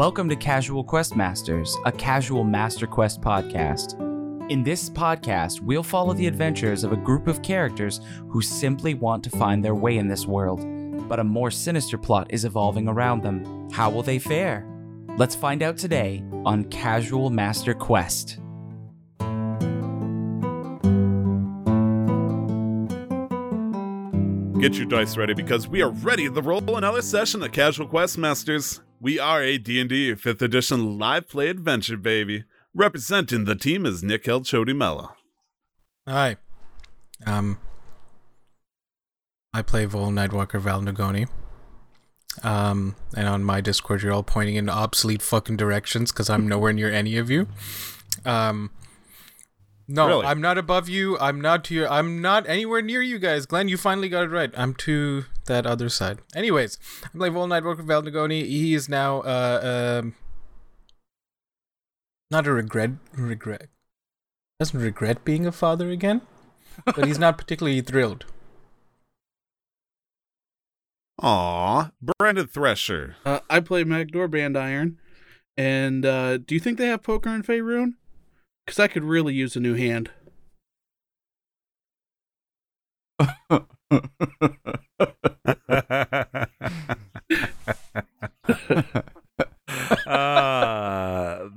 Welcome to Casual Quest Masters, a casual Master Quest podcast. In this podcast, we'll follow the adventures of a group of characters who simply want to find their way in this world, but a more sinister plot is evolving around them. How will they fare? Let's find out today on Casual Master Quest. Get your dice ready because we are ready to roll another session of Casual Quest Masters. We are a D&D 5th edition live play adventure, baby. Representing the team is Nick L. Chody Mello. Hi. Um, I play Vol Nightwalker Val Nagoni. Um, and on my Discord, you're all pointing in obsolete fucking directions because I'm nowhere near any of you. Um, no, Really? I'm not above you. I'm not to your. I'm not anywhere near you guys. Glenn, you finally got it right. I'm to that other side. Anyways, I play Vol Nightwalker Val Nagoni. He is now uh um not a regret regret doesn't regret being a father again, but he's not particularly thrilled. Aw, Brandon Thresher. Uh, I play Magdor Band Iron, and uh, do you think they have poker in Faerun? Because I could really use a new hand. uh,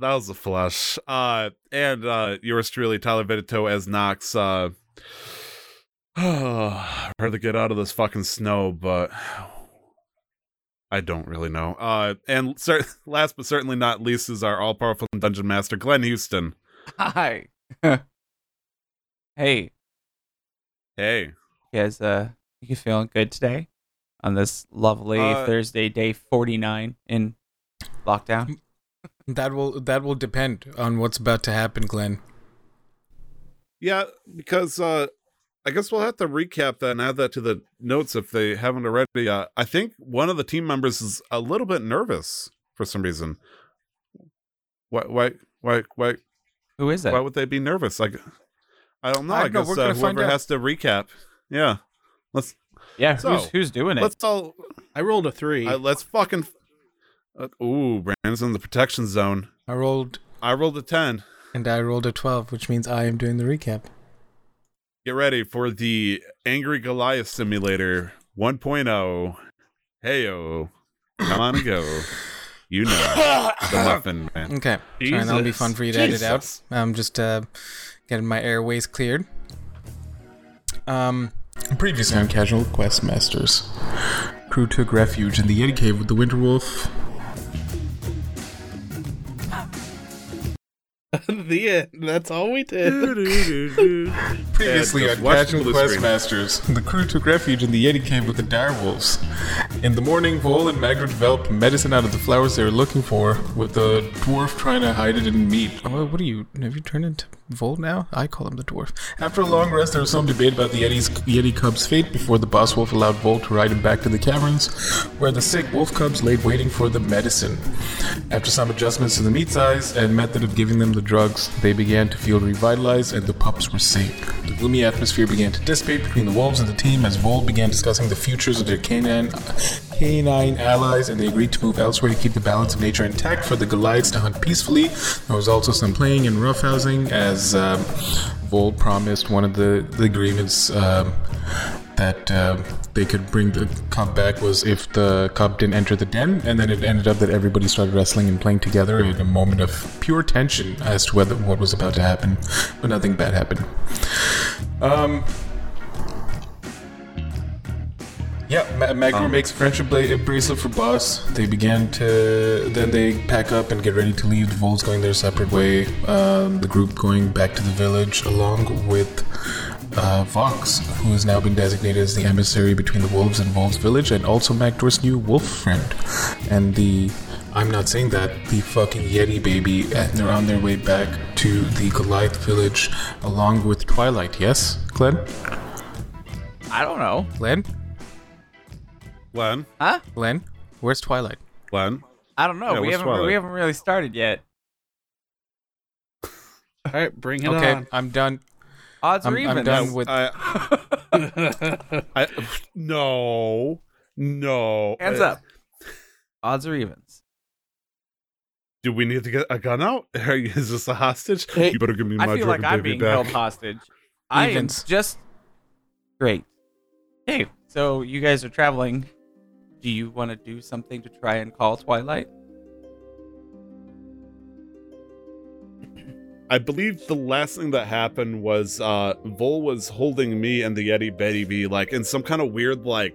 that was a flush. Uh, and uh, yours truly, Tyler Vidito as Knox. Uh, hard to get out of this fucking snow, but I don't really know. Uh, and cer- last but certainly not least is our all-powerful dungeon master, Glenn Houston. Hi. hey, Hey, you guys, uh, you feeling good today on this lovely Uh, Thursday, day 49 in lockdown? That will that will depend on what's about to happen, Glenn. yeah, because uh, I guess we'll have to recap that and add that to the notes if they haven't already. Uh, I think one of the team members is a little bit nervous for some reason. Why? Why? Why? Why? Who is it? Why would they be nervous? Like, I don't know. I I, don't know. guess uh, whoever has to recap. Yeah, let's yeah, So, who's, who's doing it? let's all I rolled a three. uh, let's fucking. Uh, ooh, Brandon's in the protection zone. I rolled I rolled a ten. and I rolled a twelve, which means I am doing the recap. Get ready for the Angry Goliath Simulator 1.0. Heyo, come on and go. You know the muffin man. Okay, sorry, that'll be fun for you to edit out. I'm just uh, getting my airways cleared. Um, previously on Casual Quest Masters, crew took refuge in the Yeti Cave with the Winter Wolf. the end. That's all we did. Previously Yeah, on just watch the Casual Quest. Masters, the crew took refuge in the Yeti Cave with the dire wolves. In the morning, Vol and Magdor developed medicine out of the flowers they were looking for, with the dwarf trying to hide it in meat. Oh, what are you? Have you turned into Vol now? I call him the dwarf. After a long rest, there was some debate about the Yeti's, Yeti cub's fate before the boss wolf allowed Vol to ride him back to the caverns, where the sick wolf cubs laid waiting for the medicine. After some adjustments to the meat size and method of giving them the drugs, they began to feel revitalized and the pups were safe. The gloomy atmosphere began to dissipate between the wolves and the team as Vol began discussing the futures of their canine, canine allies and they agreed to move elsewhere to keep the balance of nature intact for the Goliaths to hunt peacefully. There was also some playing and roughhousing as um, Vol promised one of the, the agreements um, that uh, they could bring the cub back was if the cub didn't enter the den, and then it ended up that everybody started wrestling and playing together in a moment of pure tension as to whether what was about to happen, but nothing bad happened. Um. Yeah, Ma- Magdor makes a friendship bla- bracelet for Boss. They began to. Then they pack up and get ready to leave. The Vols going their separate way. Um, the group going back to the village, along with uh, Vox, who has now been designated as the emissary between the wolves and Wolves village, and also Magdor's new wolf friend. And the. I'm not saying that, the fucking Yeti baby, and they're on their way back to the Goliath village, along with Twilight, yes, Glenn? I don't know. Glenn? Glenn, Huh? Glenn? Where's Twilight? Glenn. I don't know. Yeah, we haven't Twilight? we haven't really started yet. All right, bring it Okay, on. I'm done. Odds I'm, are I'm done with. I, I, no, no. Hands up. Odds are evens. Do we need to get a gun out? Is this a hostage? Hey, you better give me my I feel like I'm baby being back. held hostage. I am Evens. just great. Hey, so you guys are traveling. Do you want to do something to try and call Twilight? I believe the last thing that happened was uh Vol was holding me and the Yeti Baby like in some kind of weird like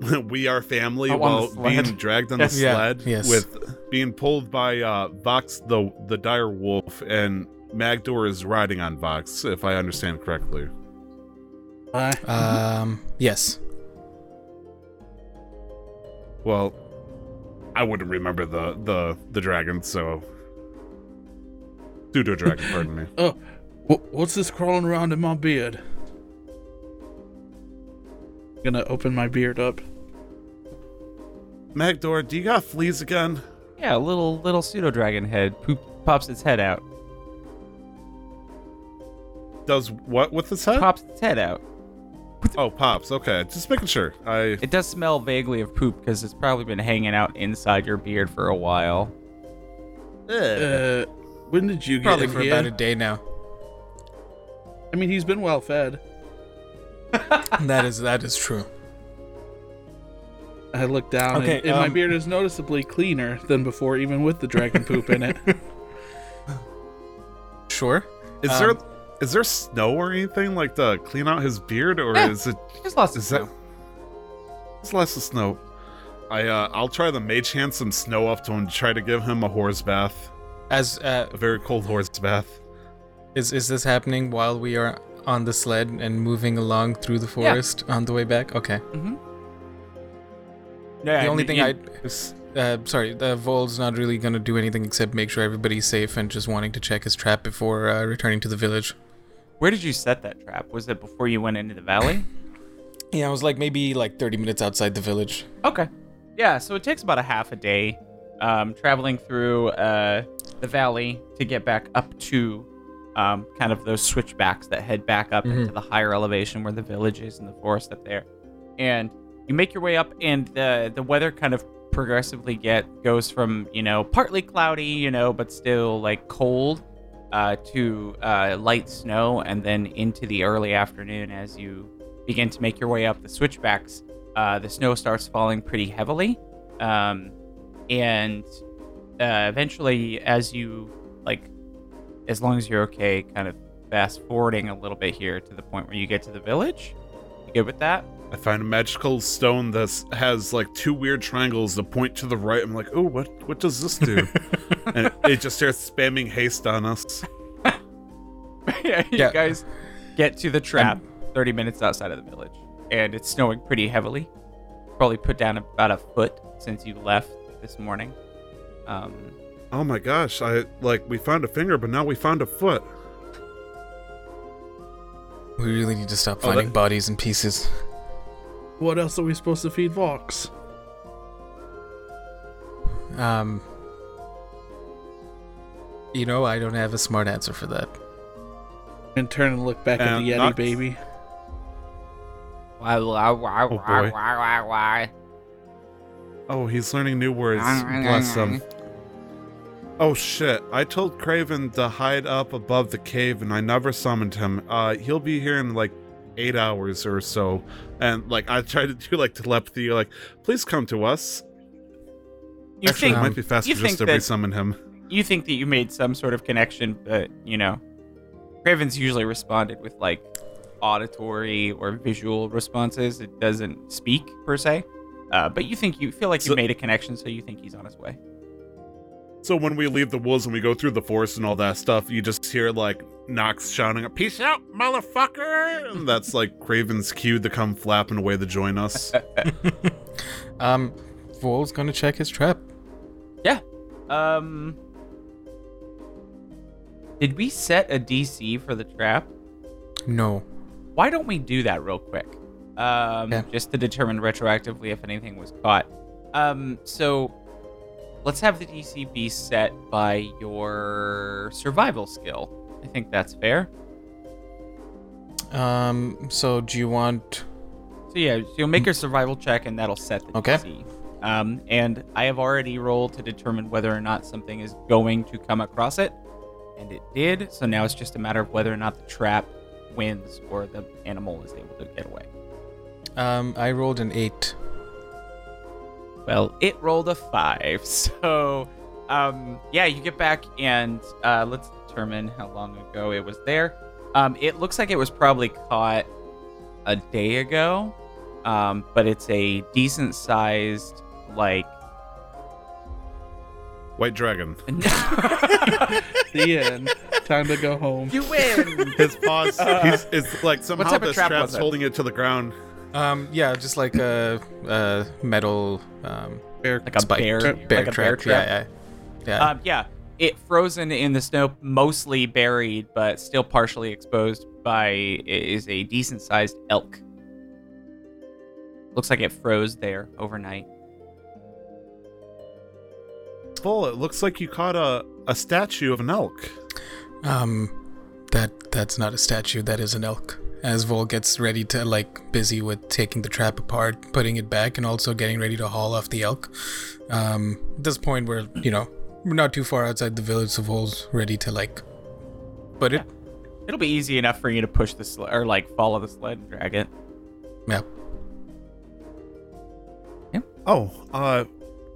we are family Oh, while being dragged on Yes. the Yeah, sled yes. with being pulled by uh Vox the the dire wolf and Magdor is riding on Vox if I understand correctly. Uh, Um, yes. Well, I wouldn't remember the the the dragon, so pseudo dragon, pardon me. oh, wh- what's this crawling around in my beard? Gonna open my beard up. Magdor, do you got fleas again? Yeah, a little little pseudo dragon head poop, pops its head out. Does what with his head? Pops its head out. Oh, pops. Okay, just making sure. I It does smell vaguely of poop because it's probably been hanging out inside your beard for a while. Uh, when did you get here? Probably for here? about a day now. I mean, he's been well fed. that is that is true. I look down, Okay, and, and my um, beard is noticeably cleaner than before, even with the dragon poop in it. Sure. is Um, there is there snow or anything like to clean out his beard, or Yeah. is it Just lost is snow. that? It's less of snow. I uh, I'll try the mage hand some snow up to him to try to give him a horse bath, As uh, a very cold horse bath. is is this happening while we are on the sled and moving along through the Yeah. forest on the way back? Okay. Mm-hmm. Yeah, the only you- thing you- I It's- uh, sorry, the Vol's not really gonna do anything except make sure everybody's safe and just wanting to check his trap before uh, returning to the village. Where did you set that trap? Was it before you went into the valley? Yeah, I was like maybe like 30 minutes outside the village. Okay. Yeah, so it takes about a half a day um, traveling through uh, the valley to get back up to um, kind of those switchbacks that head back up Mhm. into the higher elevation where the village is and the forest up there. And you make your way up, and the the weather kind of progressively get goes from you know partly cloudy, you know, but still like cold, uh, to uh, light snow, and then into the early afternoon as you begin to make your way up the switchbacks uh, the snow starts falling pretty heavily, um, and uh, eventually, as you like, as long as you're okay, kind of fast forwarding a little bit here to the point where you get to the village. You good with that? I find a magical stone that has like two weird triangles that point to the right. I'm like, oh, what what does this do? and it, it just starts spamming haste on us. yeah, you Yeah. guys get to the trap 30 minutes outside of the village, and it's snowing pretty heavily. Probably put down about a foot since you left this morning. Um, Oh my gosh! I like we found a finger, but now we found a foot. We really need to stop Oh, finding that- bodies and pieces. what else are we supposed to feed Vox? Um, you know, I don't have a smart answer for that. And turn and look back at the Yeti Nox- baby. why, why, why, Oh, boy. why, why, why, why? Oh, he's learning new words. Bless him. Oh shit! I told Craven to hide up above the cave, and I never summoned him. Uh, he'll be here in like eight hours or so. And like I tried to do like telepathy, like please come to us. You Actually, think it might be faster just to that- resummon him. you think that you made some sort of connection, but you know, Craven's usually responded with like auditory or visual responses. It doesn't speak per se. Uh, but you think you feel like you So- made a connection, so you think he's on his way. So when we leave the woods and we go through the forest and all that stuff, you just hear like Nox shouting, "Peace out, motherfucker!" And that's like Craven's cue to come flapping away to join us. Um, Vol's gonna check his trap. Yeah. Um. Did we set a DC for the trap? No. Why don't we do that real quick? Um, Yeah. just to determine retroactively if anything was caught. Um, so let's have the DC be set by your survival skill. I think that's fair. Um, so do you want? So yeah, so you'll make your survival check, and that'll set the Okay. DC. Um, and I have already rolled to determine whether or not something is going to come across it. And it did. So now it's just a matter of whether or not the trap wins or the animal is able to get away. Um, I rolled an eight. Well, it rolled a five. So, um, yeah, you get back and uh, let's determine how long ago it was there. Um, it looks like it was probably caught a day ago, um, but it's a decent sized, like. White dragon. The end. Time to go home. you win! His paws. he's, it's like somehow type the trap strap's was it? holding it to the ground. Um, yeah, just like a, a metal um, Bear. Like a spike. bear, bear like a bear trap. trap. Yeah, yeah, yeah. Um, yeah, it frozen in the snow, mostly buried, but still partially exposed by is a decent sized elk. Looks like it froze there overnight. Full. It looks like you caught a, a statue of an elk. Um, that that's not a statue. That is an elk. As Vol gets ready to like busy with taking the trap apart, putting it back, and also getting ready to haul off the elk. Um, at this point, we're you know we're not too far outside the village, so Vol's ready to like put it. It'll be easy enough for you to push the sled or like follow the sled and drag it. Yeah. Oh, uh,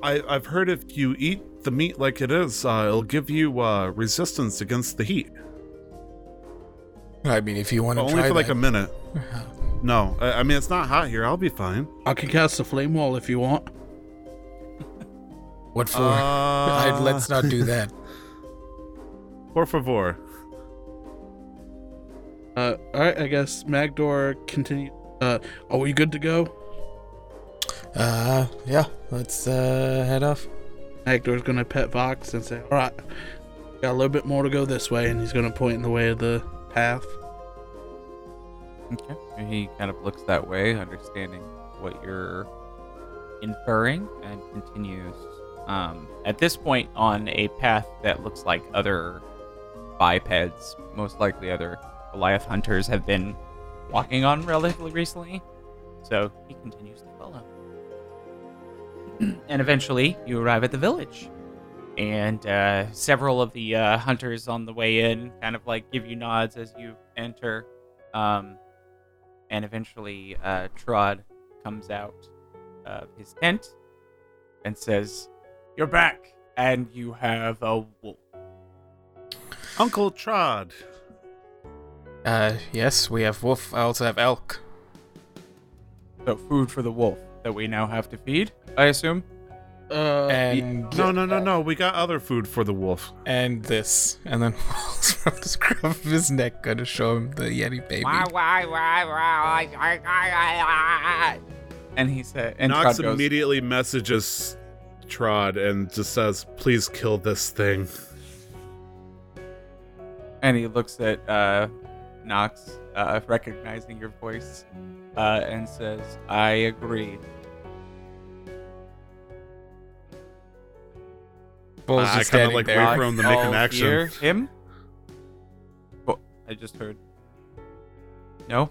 I, I've heard if you eat the meat like it is, uh, it'll give you uh, resistance against the heat. I mean, if you want But to only try for like a minute. No, I, I mean it's not hot here. I'll be fine. I can cast the flame wall if you want. what for? Uh, I, let's not do that. Por favor. Uh, all right, I guess Magdor continue. Uh, are we good to go? Uh, yeah. Let's uh head off. Magdor's gonna pet Vox and say, "All right, got a little bit more to go this way," and he's gonna point in the way of the path. Okay. He kind of looks that way, understanding what you're inferring, and continues. Um, at this point, on a path that looks like other bipeds, most likely other Goliath hunters, have been walking on relatively recently. So he continues to follow. and eventually, you arrive at the village. And uh, several of the uh, hunters on the way in kind of like give you nods as you enter. Um, and eventually uh, Trod comes out of his tent and says, "You're back, and you have a wolf." Uncle Trod. Uh, yes, we have wolf. I also have elk. So food for the wolf that we now have to feed, I assume. Uh, And No, no, no, no. We got other food for the wolf. and this, and then Vol's from the scruff of his neck gonna show him the Yeti baby. And he said, and Nox Trod goes, immediately messages Trod and just says, "Please kill this thing." and he looks at uh, Nox, uh, recognizing your voice, uh, and says, "I agree." Vol's I just kinda, like, there. wait for him to make an All action. Hear him? Oh, I just heard. No.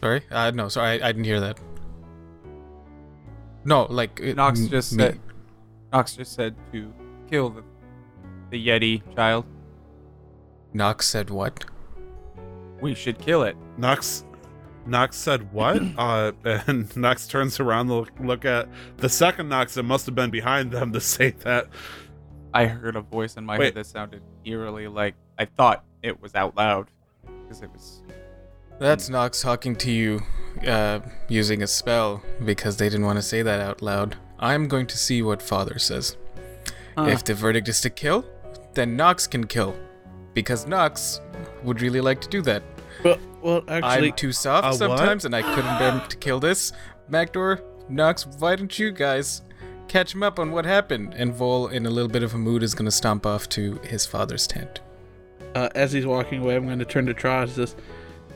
Sorry, uh, no, sorry, I, I didn't hear that. No, like it, Nox m- just me. said. Nox just said to kill the, the Yeti child. Nox said what? We should kill it. Nox Nox said what? uh and Nox turns around to look, look at the second Nox that must have been behind them to say that. I heard a voice in my Wait. head that sounded eerily like I thought it was out loud because it was. That's Nox talking to you, uh, using a spell because they didn't want to say that out loud. I'm going to see what Father says. If the verdict is to kill, then Nox can kill, because Nox would really like to do that. Well, well, actually, I'm too soft a what? sometimes, and I couldn't bear to kill this. Magdor, Nox, why don't you guys catch him up on what happened? And Vol, in a little bit of a mood, is gonna stomp off to his father's tent. uh, as he's walking away, I'm going to turn to Trod and says,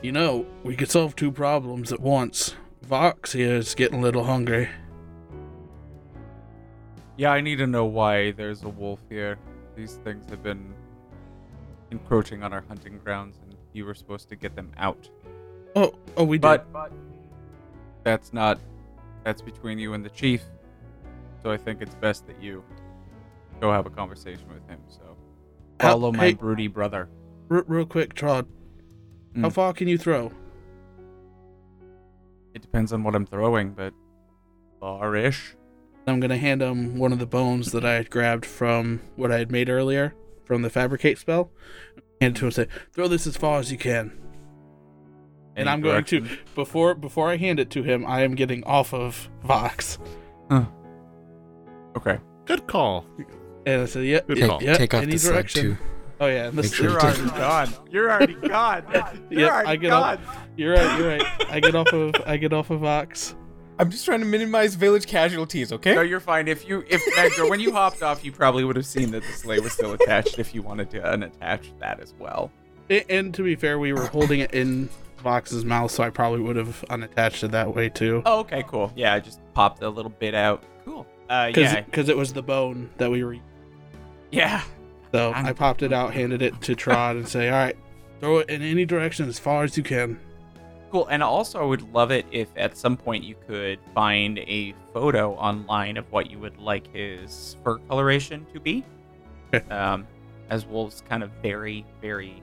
"You know, we could solve two problems at once. Vox here is getting a little hungry. Yeah, I need to know why there's a wolf here. These things have been encroaching on our hunting grounds, and you were supposed to get them out. Oh, oh, we did. But that's not. That's between you and the chief. So I think it's best that you go have a conversation with him. So How- follow my hey- broody brother. R- real quick, Trod. How Mm. far can you throw? It depends on what I'm throwing, but far-ish. I'm gonna hand him one of the bones that I had grabbed from what I had made earlier from the fabricate spell. Hand it to him and say, "Throw this as far as you can." and Any I'm going to before before I hand it to him, I am getting off of Vox, Okay. Good call. and I said, "Yeah, Good yeah, call. yeah, Take off any the sled direction." too. Oh yeah, and this, Make sure you You're already gone. You're already gone. You're Yeah, already I get gone. off- You're right. You're right. I get off of I get off of Vox. I'm just trying to minimize village casualties, okay? No, you're fine. If you, if Edgar, when you hopped off, you probably would have seen that the sleigh was still attached. If you wanted to unattach that as well. A- And to be fair, we were holding it in Vox's mouth, so I probably would have unattached it that way too. Oh, okay, cool. Yeah, I just popped a little bit out. Cool. Uh, Because yeah, it was the bone that we were. yeah. So I'm- I popped it out, handed it to Trod, and say, "All right, throw it in any direction as far as you can." Cool. And also, I would love it if at some point you could find a photo online of what you would like his fur coloration to be. Um, as wolves kind of vary, very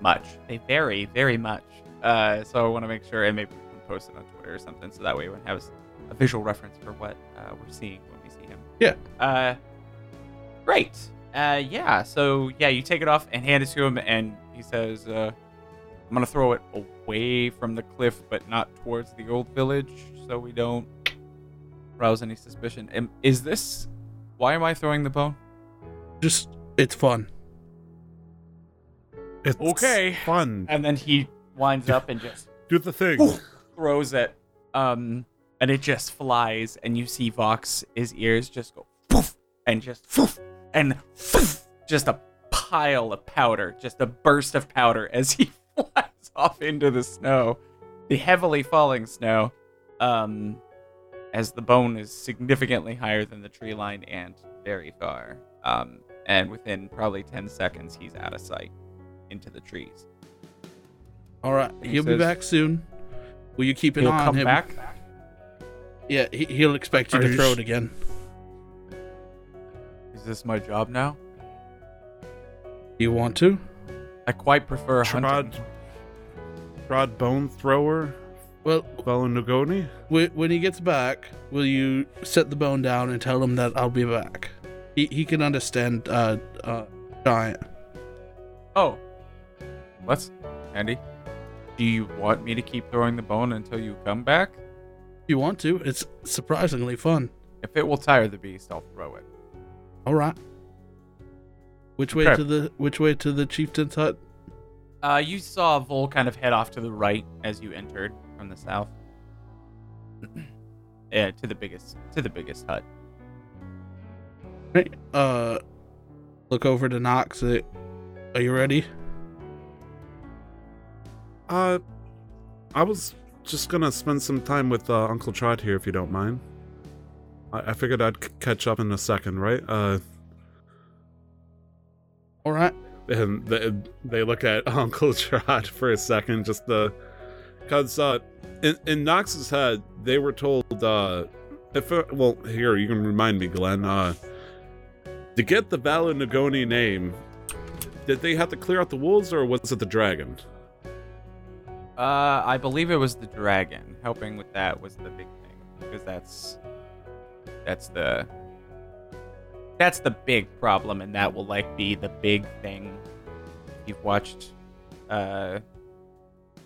much. They vary very much. Uh, so I want to make sure, and maybe we can post it on Twitter or something, so that way everyone have a visual reference for what uh, we're seeing when we see him. Yeah. Uh, great. Uh, yeah. So yeah, you take it off and hand it to him, and he says, uh, "I'm gonna throw it away from the cliff, but not towards the old village, so we don't rouse any suspicion." Am- Is this? Why am I throwing the bone? Just it's fun. It's Okay. fun. And then he winds up and just Do the thing. throws it, um, and it just flies, and you see Vox, his ears just go poof, and just poof, and poof, just a pile of powder, just a burst of powder as he flies off into the snow, the heavily falling snow, um, as the bone is significantly higher than the tree line and very far, um, and within probably ten seconds he's out of sight into the trees. All right, He he'll be back soon. Will you keep an He'll eye on come him? back. Yeah, he, he'll expect you Are to you throw sh- it again. Is this my job now? You want to? I quite prefer hunting. Trod, Trod Bone Thrower, Well, fellow Nugoni. when he gets back, will you set the bone down and tell him that I'll be back? He he can understand uh uh giant. Oh, let's, Andy. Do you want me to keep throwing the bone until you come back? If you want to? It's surprisingly fun. If it will tire the beast, I'll throw it. All right. Which way Okay. to the which way to the chieftain's hut? Uh, you saw Vol kind of head off to the right as you entered from the south. yeah, to the biggest, to the biggest hut. Right. Uh, look over to Knox. uh, Are you ready? Uh, I was just gonna spend some time with uh, Uncle Trod here, if you don't mind. I, I figured I'd c- catch up in a second, right? Uh, All right. And they, they look at Uncle Trod for a second, just the because uh, in, in Knox's head, they were told uh, if uh, well, here you can remind me, Glenn. Uh, to get the Valor Nagoni name, did they have to clear out the wolves, or was it the dragon? Uh, I believe it was the dragon. Helping with that was the big thing because that's that's the that's the big problem, and that will like be the big thing. You've watched uh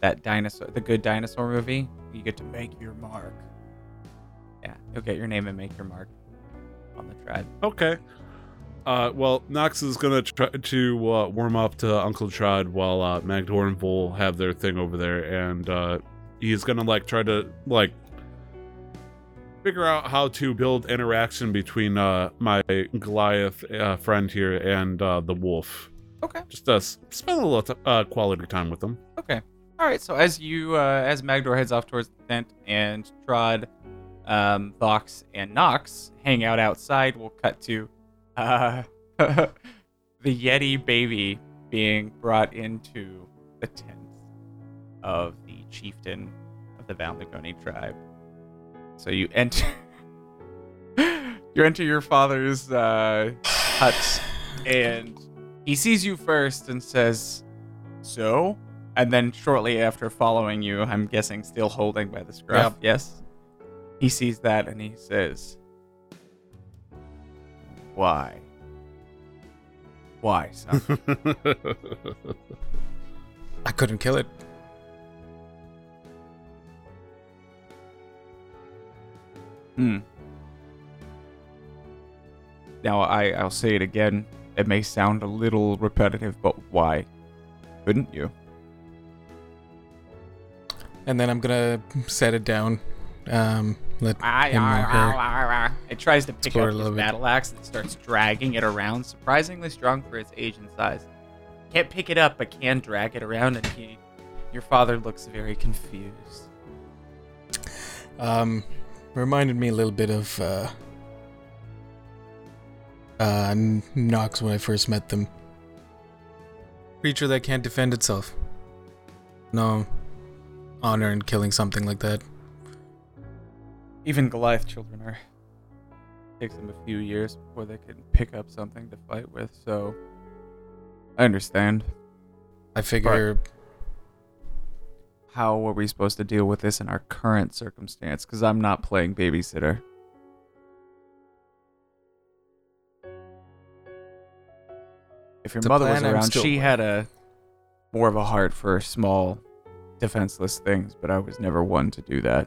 that dinosaur, the Good Dinosaur movie, you get to make your mark. Yeah, you'll get your name and make your mark on the tribe. Okay. Uh, well, Knox is gonna try to uh, warm up to Uncle Trod while uh, Magdor and have their thing over there, and uh, he's gonna like try to like figure out how to build interaction between uh, my Goliath uh, friend here and uh, the wolf. Okay. Just uh, spend a little t- uh, quality time with them. Okay. All right. So as you, uh, as Magdor heads off towards the tent and Trod, um, Vox, and Nox hang out outside, we'll cut to uh, the Yeti baby being brought into the tent of the chieftain of the Valnagoni tribe. So you enter. You enter your father's uh, hut, and he sees you first and says, "So." And then shortly after following you, I'm guessing still holding by the scruff. Yes. He sees that and he says, "Why? Why, son?" I couldn't kill it. Hmm. Now I I'll say it again. It may sound a little repetitive, but why couldn't you? And then I'm gonna set it down. Um, let him or her. It tries to pick Explore up his bit. battle axe and starts dragging it around, surprisingly strong for its age and size. Can't pick it up, but can drag it around, and he, your father looks very confused. Um, reminded me a little bit of uh, uh, Nox when I first met them. Creature that can't defend itself. No honor in killing something like that. Even Goliath children are takes them a few years before they can pick up something to fight with. So I understand. I figure How are we supposed to deal with this in our current circumstance? Because I'm not playing babysitter. If your It's mother was around, she had a more of a heart for small, defenseless things, but I was never one to do that.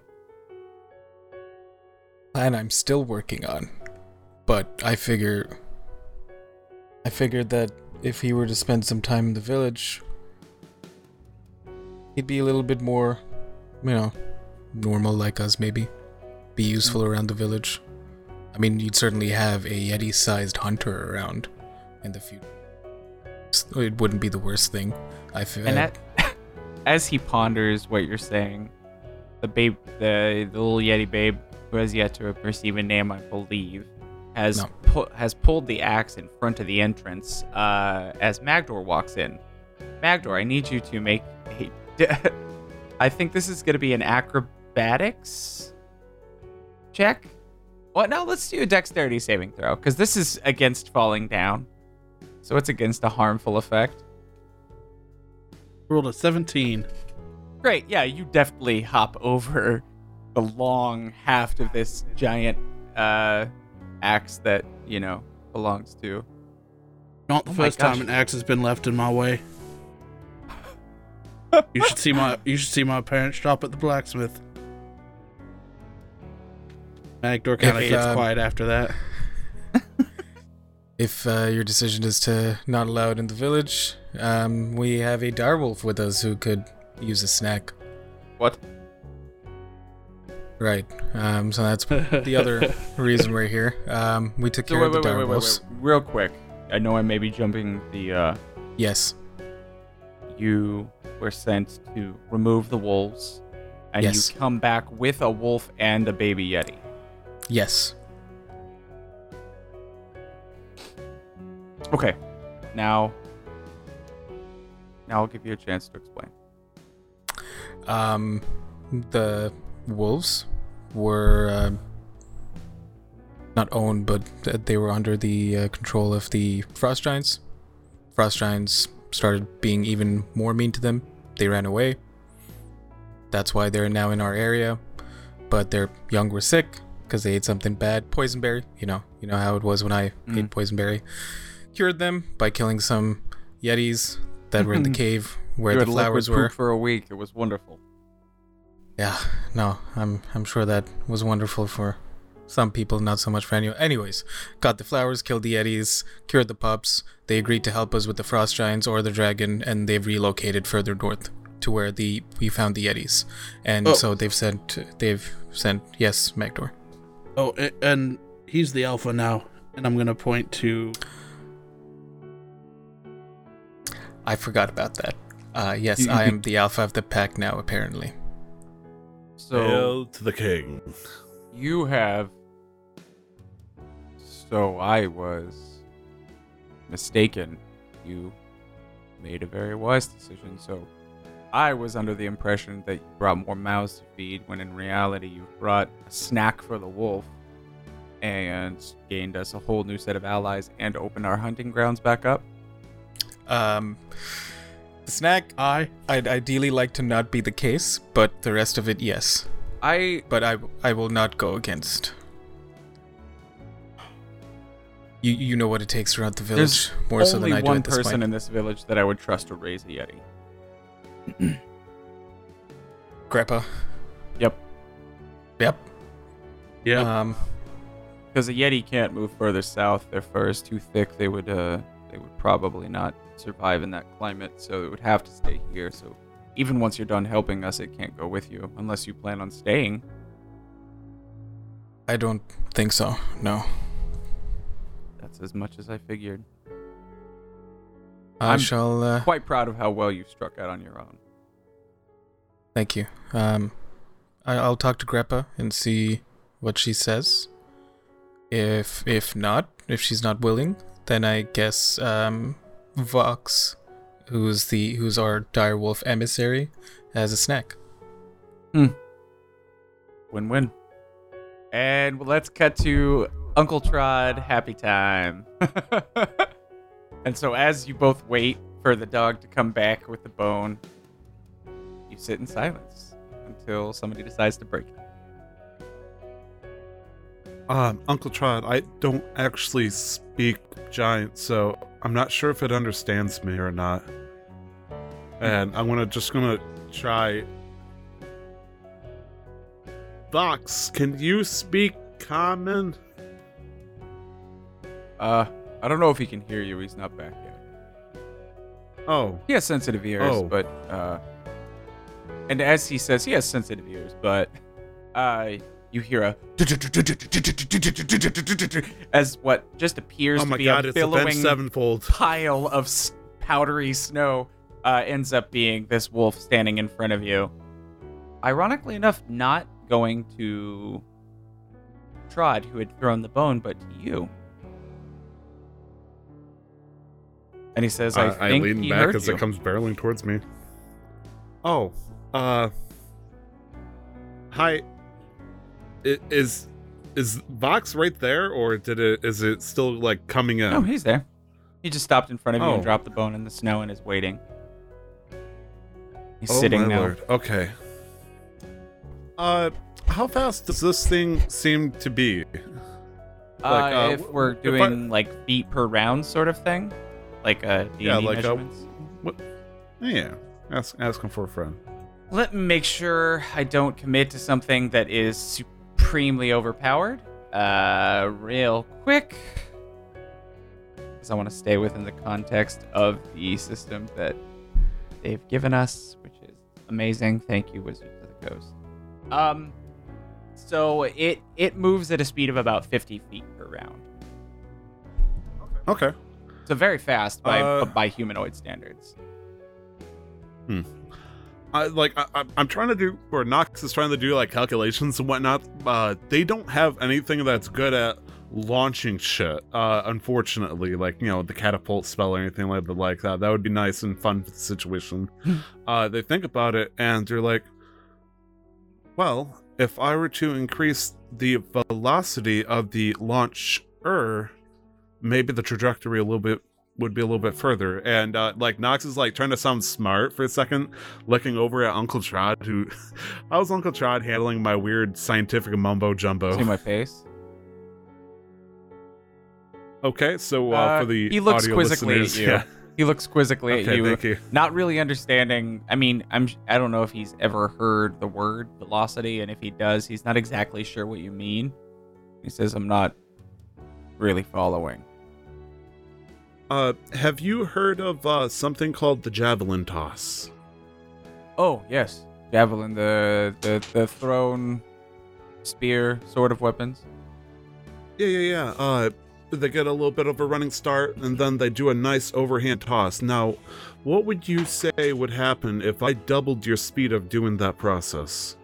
plan I'm still working on. But I figure I figured that if he were to spend some time in the village, he'd be a little bit more, you know, normal like us maybe. Be useful around the village. I mean, you'd certainly have a Yeti-sized hunter around in the future. It wouldn't be the worst thing. I feel. And that, as he ponders what you're saying, the babe, the, the little Yeti babe, who has yet to receive a name, I believe, has No. pu- has pulled the axe in front of the entrance uh, as Magdor walks in. Magdor, I need you to make a. I think this is going to be an acrobatics check. What? No, let's do a dexterity saving throw because this is against falling down, so it's against a harmful effect. Rolled a 17. Great. Yeah, you definitely hop over the long haft of this giant uh, axe that you know belongs to. Not the Oh first time an axe has been left in my way. You should see my you should see my parents shop at the blacksmith. Magdor kind of gets um, quiet after that. If uh, your decision is to not allow it in the village, um, we have a direwolf with us who could use a snack. What? Right. Um, so that's the other reason we're here. Um, we took So care wait, of the wait, wait, wait, wait, direwolves. wait, real quick. I know I may be jumping the. Uh, Yes. you were sent to remove the wolves, and Yes. you come back with a wolf and a baby yeti. Yes. Okay. Now. Now I'll give you a chance to explain. Um, the wolves were uh, not owned, but they were under the uh, control of the frost giants. Frost giants started being even more mean to them. They ran away. That's why they're now in our area. But their young were sick because they ate something bad, poisonberry. You know, you know how it was when I Mm. ate poisonberry. Cured them by killing some yetis that were in the cave where you the flowers were. for a week. It was wonderful. Yeah, no, I'm I'm sure that was wonderful for some people, not so much for anyone. Anyways, got the flowers, killed the Eddies, cured the pups. They agreed to help us with the frost giants or the dragon, and they've relocated further north to where the we found the Eddies. And Oh. so they've sent they've sent yes, Magdor. Oh, and he's the alpha now, and I'm gonna point to. I forgot about that. Uh, yes, I am the alpha of the pack now, apparently. So Hail to the king. you have. So I was mistaken. You made a very wise decision. So I was under the impression that you brought more mouths to feed, when in reality you brought a snack for the wolf. and gained us a whole new set of allies and opened our hunting grounds back up. Um, the snack, I I'd ideally like to not be the case, but the rest of it, yes. I But I, I will not go against. You, you know what it takes throughout the village There's more so than I do one at this person point. in this village that I would trust to raise a yeti. Grandpa. Yep. Yep. yeah. Um, Because a yeti can't move further south. Their fur is too thick. They would uh they would probably not survive in that climate. So it would have to stay here. So even once you're done helping us, it can't go with you unless you plan on staying. I don't think so. No. That's as much as I figured. I I'm- shall. Uh, Quite proud of how well you struck out on your own. Thank you. Um, I, I'll talk to Grandpa and see what she says. If if not, if she's not willing, then I guess um, Vox, who's the who's our direwolf emissary, has a snack. Hmm. Win-win. And let's cut to Uncle Trod happy time. and so as you both wait for the dog to come back with the bone, you sit in silence until somebody decides to break it. Um, Uncle Trod, I don't actually speak giant, so I'm not sure if it understands me or not. And I'm gonna just gonna try. Vox, can you speak common? Uh, I don't know if he can hear you. He's not back yet. Oh, He has sensitive ears, Oh. but uh, and as he says, he has sensitive ears, but uh, you hear a as what just appears oh to be god, a billowing Sevenfold. pile of s- powdery snow uh, ends up being this wolf standing in front of you. Ironically enough, not going to Trod, who had thrown the bone, but to you. And he says, "I Uh, I think lean back as you." it comes barreling towards me. Oh, uh, hi. I- Is is Vox right there, or did it? Is it still like coming in? No, he's there. He just stopped in front of you Oh. and dropped the bone in the snow and is waiting. He's Oh, sitting my now. lord. Okay. Uh, how fast does this thing seem to be? Uh, Like, uh, if we're if I- doing like feet per round sort of thing, like uh, D&D Yeah, like, uh, measurements. Yeah, ask asking for a friend. Let me make sure I don't commit to something that is supremely overpowered. Uh, real quick. Because I want to stay within the context of the system that they've given us, which is amazing. Thank you, Wizards of the Coast. Um, so it it moves at a speed of about 50 feet per round. Okay. So very fast by Uh, by humanoid standards. I like I, I- I'm trying to do or Nox is trying to do like calculations and whatnot. Uh, they don't have anything that's good at launching shit. Uh, unfortunately, like you know the catapult spell or anything like that. Like that, that would be nice and fun for the situation. uh, they think about it and they're like, well, if I were to increase the velocity of the launcher, maybe the trajectory a little bit would be a little bit further. And uh, like Knox is like trying to sound smart for a second, looking over at Uncle Trod, who how's Uncle Trod handling my weird scientific mumbo jumbo? See my face? Okay, so uh, Uh, for the he looks quizzically at you. yeah. He looks quizzically Okay, at you, thank you. not really understanding. I mean, I'm I don't know if he's ever heard the word velocity, and if he does, he's not exactly sure what you mean. He says, "I'm not really following." Uh, have you heard of uh, something called the javelin toss? Oh yes, javelin, the the the thrown spear sort of weapons. Yeah, yeah, yeah. Uh, they get a little bit of a running start, and then they do a nice overhand toss. Now, what would you say would happen if I doubled your speed of doing that process?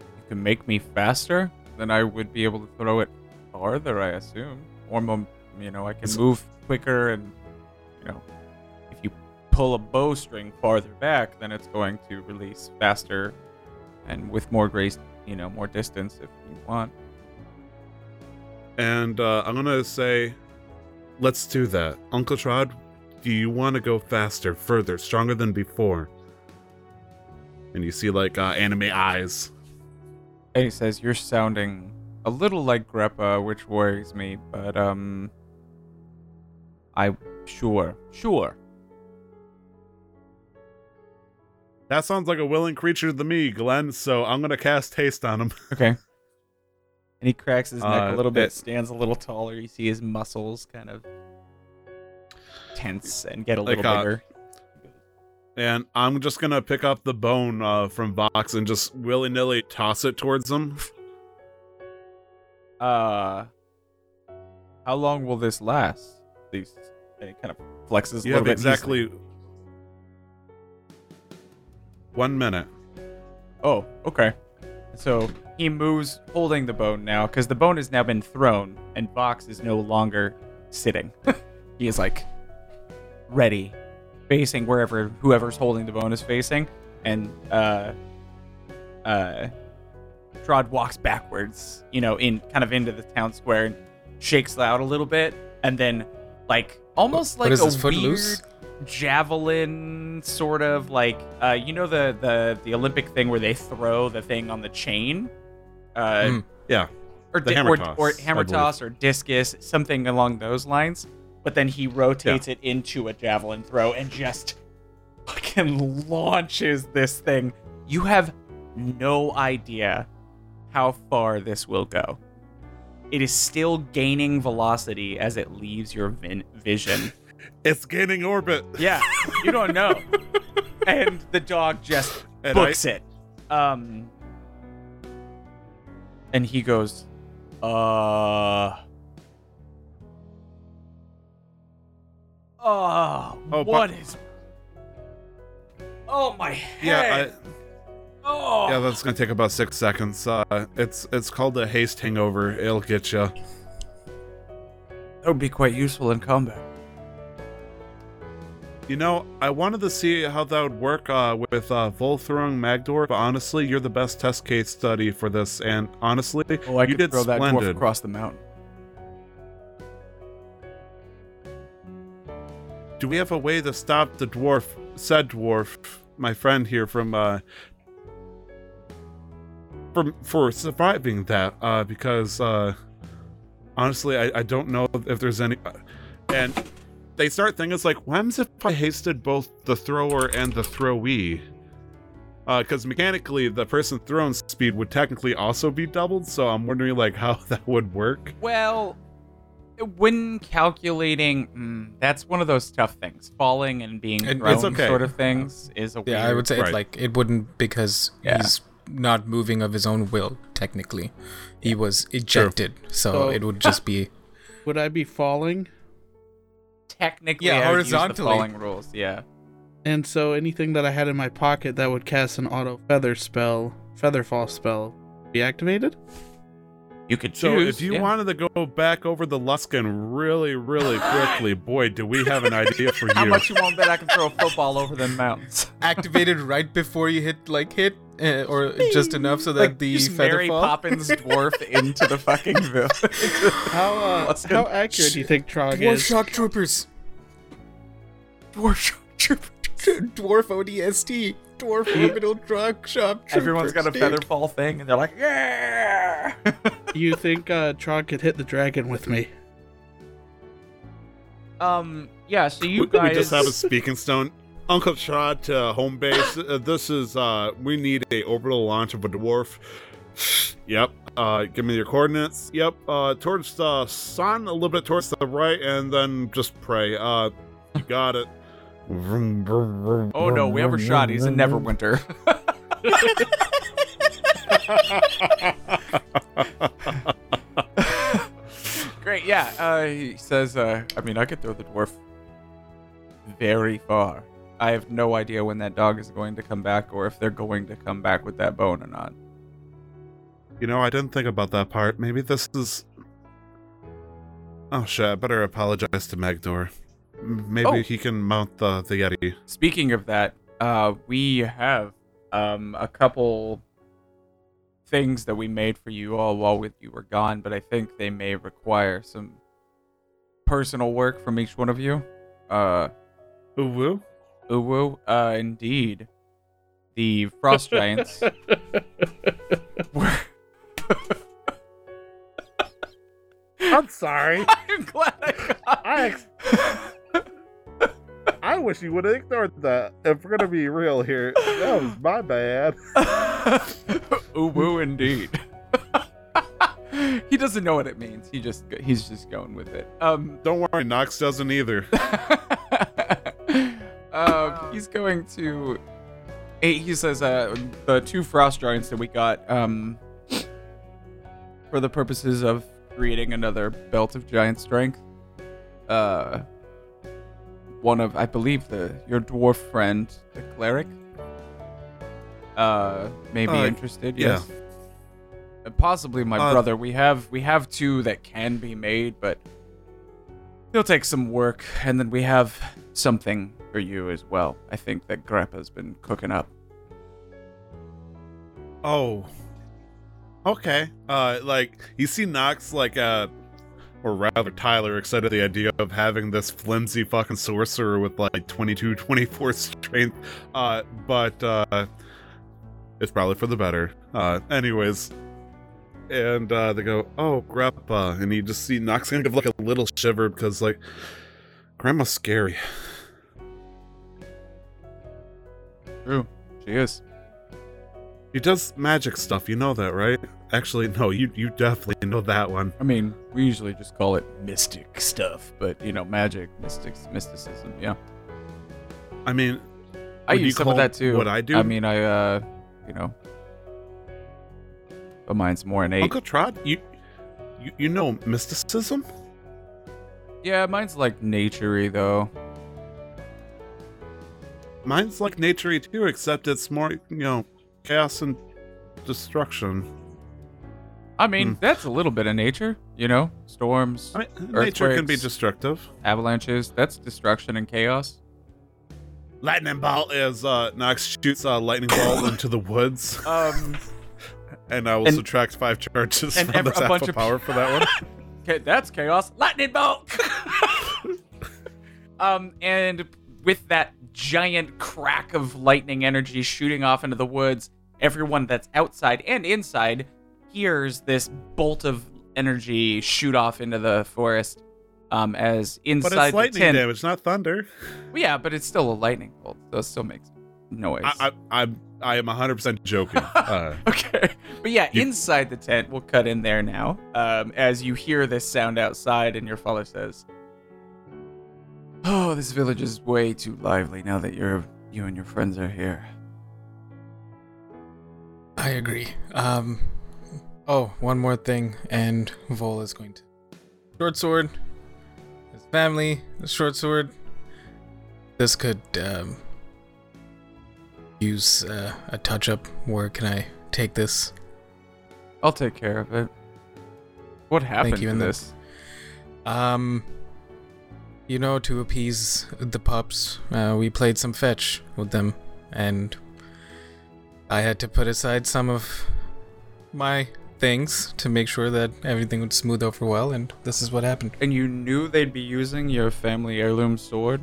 You can make me faster, then I would be able to throw it farther, I assume. Or, you know, I can move quicker, and you know, if you pull a bowstring farther back, then it's going to release faster and with more grace, you know, more distance if you want. and uh, I'm gonna say, let's do that. Uncle Trod, do you want to go faster, further, stronger than before? And you see like uh, anime eyes. And he says, You're sounding a little like Greppa, which worries me, but, um. I. Sure. Sure. That sounds like a willing creature to me, Glenn. So I'm gonna cast haste on him. Okay. And he cracks his neck Uh, a little bit, it- stands a little taller. You see his muscles kind of tense and get a Like, little uh, bigger. and I'm just gonna pick up the bone uh, from Vox and just willy nilly toss it towards him. Uh. How long will this last? These. And he kind of flexes a You little have bit. exactly one minute. Oh, okay. So he moves holding the bone now because the bone has now been thrown and Vox is no longer sitting. he is like ready, facing wherever whoever's holding the bone is facing. And uh uh Trod walks backwards, you know, in kind of into the town square and shakes out a little bit and then like almost What like a his foot weird loose? javelin sort of like uh you know the the the olympic thing where they throw the thing on the chain? Uh Mm. Yeah, or, the di- hammer or, toss, or hammer toss or discus something along those lines. But then he rotates it into a javelin throw and just fucking launches this thing. You have no idea how far this will go it is still gaining velocity as it leaves your vin- vision it's gaining orbit. yeah, you don't know. and the dog just And books it. Um and he goes, uh Oh, Oh, what but- is Oh my Yeah, I, head. Oh. yeah, that's gonna take about six seconds. Uh, it's it's called a haste hangover. It'll get you. that would be quite useful in combat. You know, I wanted to see how that would work uh, with uh, Volthrong Magdor, but honestly, you're the best test case study for this. And honestly, Oh, I you could did throw that dwarf across the mountain. Do we have a way to stop the dwarf, said dwarf, my friend here, from uh, from for surviving that? Uh, because uh, honestly, I, I don't know if there's any. uh, And they start thinking it's like, what happens if I hasted both the thrower and the throwee? Because mechanically, the person throwing speed would technically also be doubled. So I'm wondering like how that would work. Well, when calculating, mm, that's one of those tough things. Falling and being It- thrown okay. sort of things is a Yeah, I would say Right. it, like it wouldn't because Yeah. he's not moving of his own will. Technically, he was ejected, so So- it would just be Would I be falling? technically Yeah, I would use the horizontally. falling rules. Yeah. And so anything that I had in my pocket that would cast an auto feather spell, feather fall spell, be activated? You could So choose. if you yeah. wanted to go back over the Luskan really, really quickly, boy, do we have an idea for you. How much you want bet I can throw a football over them mountains? activated right before you hit like hit, uh, or just enough so that like the just feather Mary fall. Poppins dwarf into the fucking village. How uh, how accurate do you think Trod Dwarf is? shock troopers, dwarf trooper. dwarf ODST, dwarf orbital drop shock. Everyone's got a troopers, feather dude. fall thing, and they're like, yeah. You think uh, Trod could hit the dragon with me? um. Yeah. So you we, guys. we just have a speaking stone. Uncle Trod to home base. Uh, this is uh we need a orbital launch of a dwarf. Yep. Uh give me your coordinates. Yep. Uh towards the sun, a little bit towards the right, and then just pray. Uh you got it. Oh no, we overshot. He's in Neverwinter. Great, yeah. Uh, he says, uh, I mean, I could throw the dwarf very far. I have no idea when that dog is going to come back or if they're going to come back with that bone or not. You know, I didn't think about that part. Maybe this is. Oh shit! I better apologize to Magdor. M- Maybe Oh. he can mount the the Yeti. Speaking of that, uh, we have um, a couple things that we made for you all while with you were gone, but I think they may require some personal work from each one of you. Uh, Ooh, woo. Uwu, uh, indeed. The frost giants were. I'm sorry. I'm glad I got. I ex- I wish you would have ignored that. If we're gonna be real here, that was my bad. Uwu, indeed. he doesn't know what it means. He just he's just going with it. Um. Don't worry, Knox doesn't either. um, he's going to. He says, uh, the two frost giants that we got, um, for the purposes of creating another belt of giant strength. Uh, one of, I believe, the your dwarf friend, the cleric, uh, may be Uh, interested. yeah. Yes. Uh, Possibly my Uh, brother. We have we have two that can be made, but It'll take some work, and then we have something for you as well. I think that Greppa's been cooking up. Oh. Okay. Uh like you see Knox like uh or rather Tyler excited at the idea of having this flimsy fucking sorcerer with like 22 24 strength. Uh but uh it's probably for the better. Uh anyways, and uh they go, "Oh, Grandpa." And you just see Knox kind of like a little shiver because like grandma's scary. True, she is. He does magic stuff, you know that, right? Actually, no, you you definitely know that one. I mean, we usually just call it mystic stuff, but you know, magic, mystics, mysticism. Yeah, I mean, I use some of that too. what I do? I mean, I uh, you know, but mine's more innate. Uncle Trod, you, you you know mysticism? Yeah, mine's like naturey though. Mine's like naturey too, except it's more, you know, chaos and destruction. I mean, Hmm. that's a little bit of nature. You know, storms, I mean, nature can be destructive. avalanches. That's destruction and chaos. Lightning bolt is uh Nox shoots a lightning bolt into the woods, Um. and I will And- subtract five charges and from the a bunch of- power for that one. Okay, that's chaos. Lightning bolt. um, and with that giant crack of lightning energy shooting off into the woods, everyone that's outside and inside hears this bolt of energy shoot off into the forest. Um, as inside But it's lightning the tent, damage, not thunder. Well, yeah, but it's still a lightning bolt, so it still makes noise. I, I I'm I am 100 percent joking. Uh, Okay. But yeah, You- inside the tent, we'll cut in there now. Um, as you hear this sound outside, and your father says, "Oh, this village is way too lively now that you're you and your friends are here." I agree. Um. Oh, one more thing, and Vol is going to short sword. His family, the short sword. This could um, use uh, a touch up. Where can I take this? I'll take care of it. What happened Thank you, to and the- this? Um, you know, to appease the pups, uh, we played some fetch with them, and I had to put aside some of my things to make sure that everything would smooth over well, and this is what happened. And you knew they'd be using your family heirloom sword.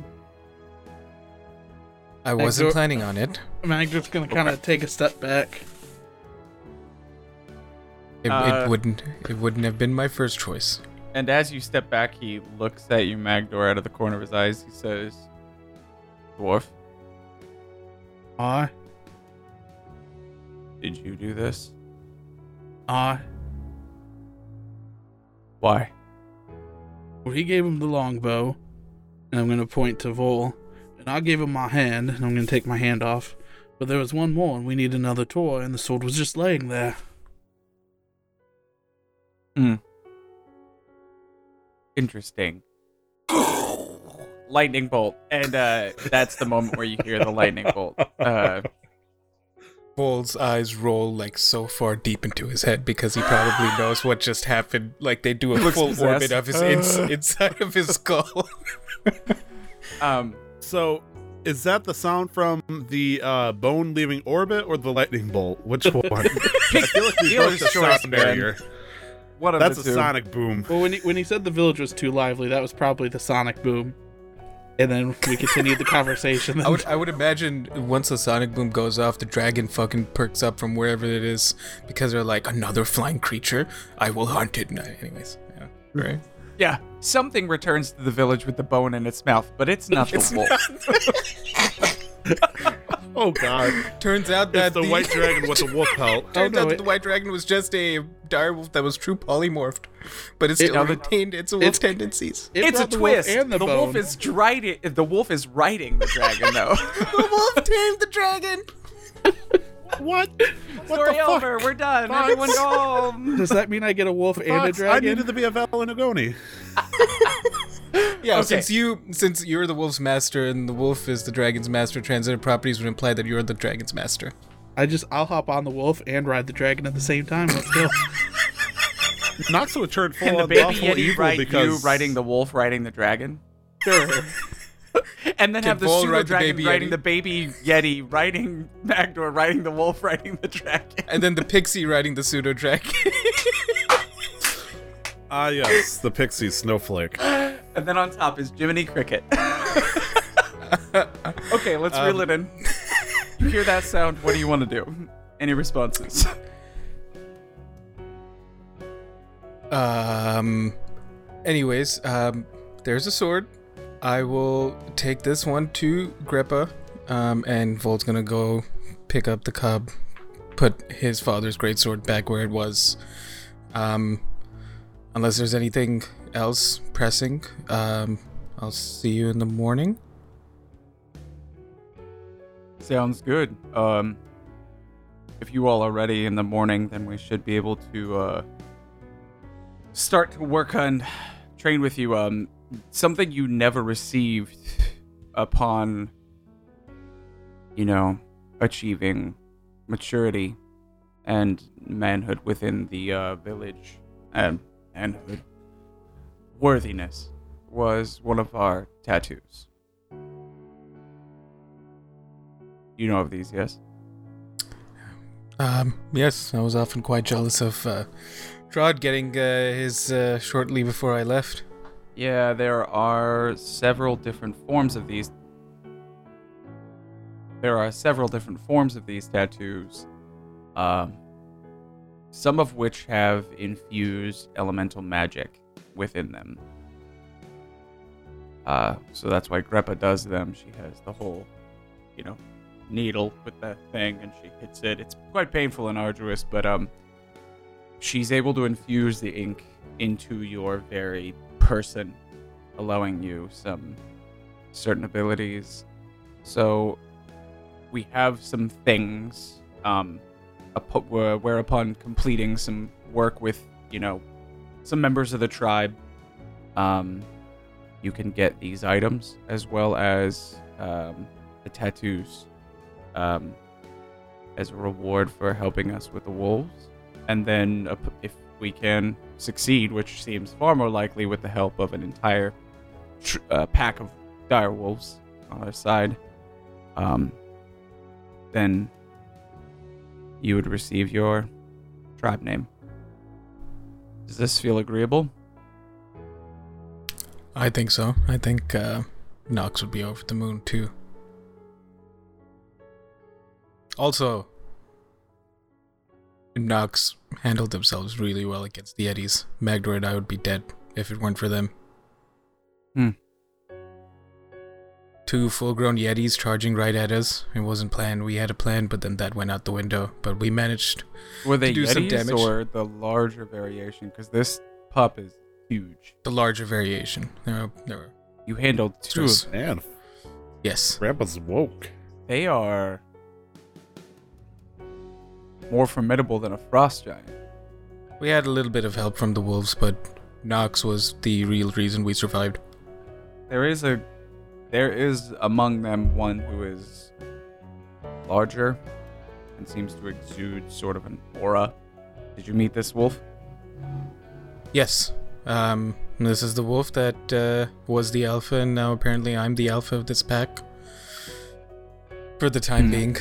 I wasn't go- planning on it. Magdor's gonna kind of take a step back. It, Uh, it wouldn't. It wouldn't have been my first choice. And as you step back, he looks at you, Magdor, out of the corner of his eyes. He says, "Dwarf, I, did you do this? I. Why?" Well, he gave him the longbow, and I'm gonna point to Vol, and I gave him my hand, and I'm gonna take my hand off. But there was one more, and we need another toy, and the sword was just laying there. Hmm. Interesting. lightning bolt, and uh, that's the moment where you hear the lightning bolt. Uh, Vol's eyes roll like so far deep into his head because he probably knows what just happened. Like they do a Looks full possessed. orbit of his ins- inside of his skull. um, so is that the sound from the uh, bone leaving orbit or the lightning bolt? Which one? I feel like we Dealer's broke the sound man. barrier. One of That's a two. sonic boom. Well, when he, when he said the village was too lively, that was probably the sonic boom. And then we continued the conversation. I would, I would imagine once the sonic boom goes off, the dragon fucking perks up from wherever it is because they're like another flying creature. I will hunt it. No, anyways, yeah, right. Yeah, something returns to the village with the bone in its mouth, but it's not the wolf. Oh god. Turns out that It's the white dragon was the wolf pelt. Turns oh, no, out that the white dragon was just a direwolf that was true polymorphed, but it It- still now the- retained its wolf it's- tendencies. It it's a brought the twist. and the, the wolf is riding. The wolf is riding the dragon, though. the wolf tamed the dragon. What? What Story the fuck? over. We're done. Fox. Everyone go home. Does that mean I get a wolf and a dragon? I dragon? needed to be a Valinagoni. Yeah, Okay. since you since you're the wolf's master and the wolf is the dragon's master, transitive properties would imply that you're the dragon's master. I just I'll hop on the wolf and ride the dragon at the same time. Let's go. Nox would turn full Can the on baby lawful yeti evil ride because you riding the wolf riding the dragon? sure. And then Can have the Vol pseudo ride dragon baby riding yeti? the baby yeti, riding Magdor, riding the wolf, riding the dragon. And then the pixie riding the pseudo dragon. Ah yes, the pixie snowflake. And then on top is Jiminy Cricket. okay, let's Um, reel it in. You hear that sound? What do you want to do? Any responses? um. Anyways, um, there's a sword. I will take this one to Greppa, um, and Vol's gonna go pick up the cub, put his father's greatsword back where it was. Um, unless there's anything else pressing, um, I'll see you in the morning. Sounds good. Um, if you all are ready in the morning, then we should be able to uh, start to work on train with you. Um, something you never received upon, you know, achieving maturity and manhood within the uh, village and manhood worthiness was one of our tattoos. You know of these, yes? Um, yes, I was often quite jealous of uh, Trod getting uh, his uh, shortly before I left. Yeah, there are several different forms of these. There are several different forms of these tattoos, um, some of which have infused elemental magic within them. Uh, so that's why Greppa does them. She has the whole, you know, needle with the thing, and she hits it. It's quite painful and arduous, but um, she's able to infuse the ink into your very person, allowing you some certain abilities. So we have some things, um, upo- whereupon completing some work with, you know, some members of the tribe, um, you can get these items as well as um, the tattoos um, as a reward for helping us with the wolves. And then uh, if we can succeed, which seems far more likely with the help of an entire tr- uh, pack of dire wolves on our side, um, then you would receive your tribe name. Does this feel agreeable? I think so. I think uh, Nox would be over the moon too. Also, Knox handled themselves really well against the Yetis. Magdroid, I would be dead if it weren't for them. Hmm. Two full grown Yetis charging right at us. It wasn't planned. We had a plan, but then that went out the window. But we managed. Were they do some Yetis damage. or the larger variation? Because this pup is huge. The larger variation. There were, there were You handled two Stress. of Man, yes. Grandpa's woke. They are more formidable than a frost giant. We had a little bit of help from the wolves, but Nox was the real reason we survived. There is a there is among them one who is larger and seems to exude sort of an aura. Did you meet this wolf? Yes. Um, this is the wolf that uh, was the alpha, and now apparently I'm the alpha of this pack. For the time Hmm. being.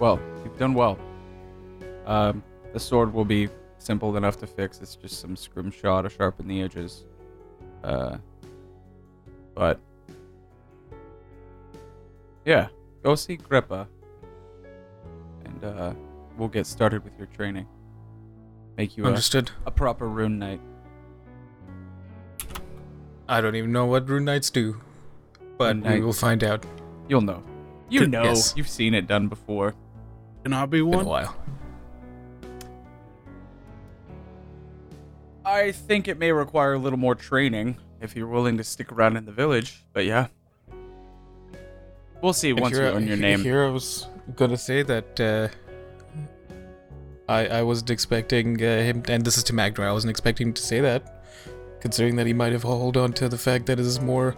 Well, you've done well. Um, the sword will be simple enough to fix. It's just some scrimshaw to sharpen the edges. Uh, but yeah, go see Greppa, and uh, we'll get started with your training. Make you a, Understood. a proper rune knight. I don't even know what rune knights do, but we will find out You'll know. You know. yes. You've seen it done before. Can I be in a while. I think it may require a little more training if you're willing to stick around in the village. But yeah, we'll see once you learn your name. Here I was gonna say that uh, I I wasn't expecting uh, him, and this is to Magdor. I wasn't expecting him to say that, considering that he might have hold on to the fact that it is more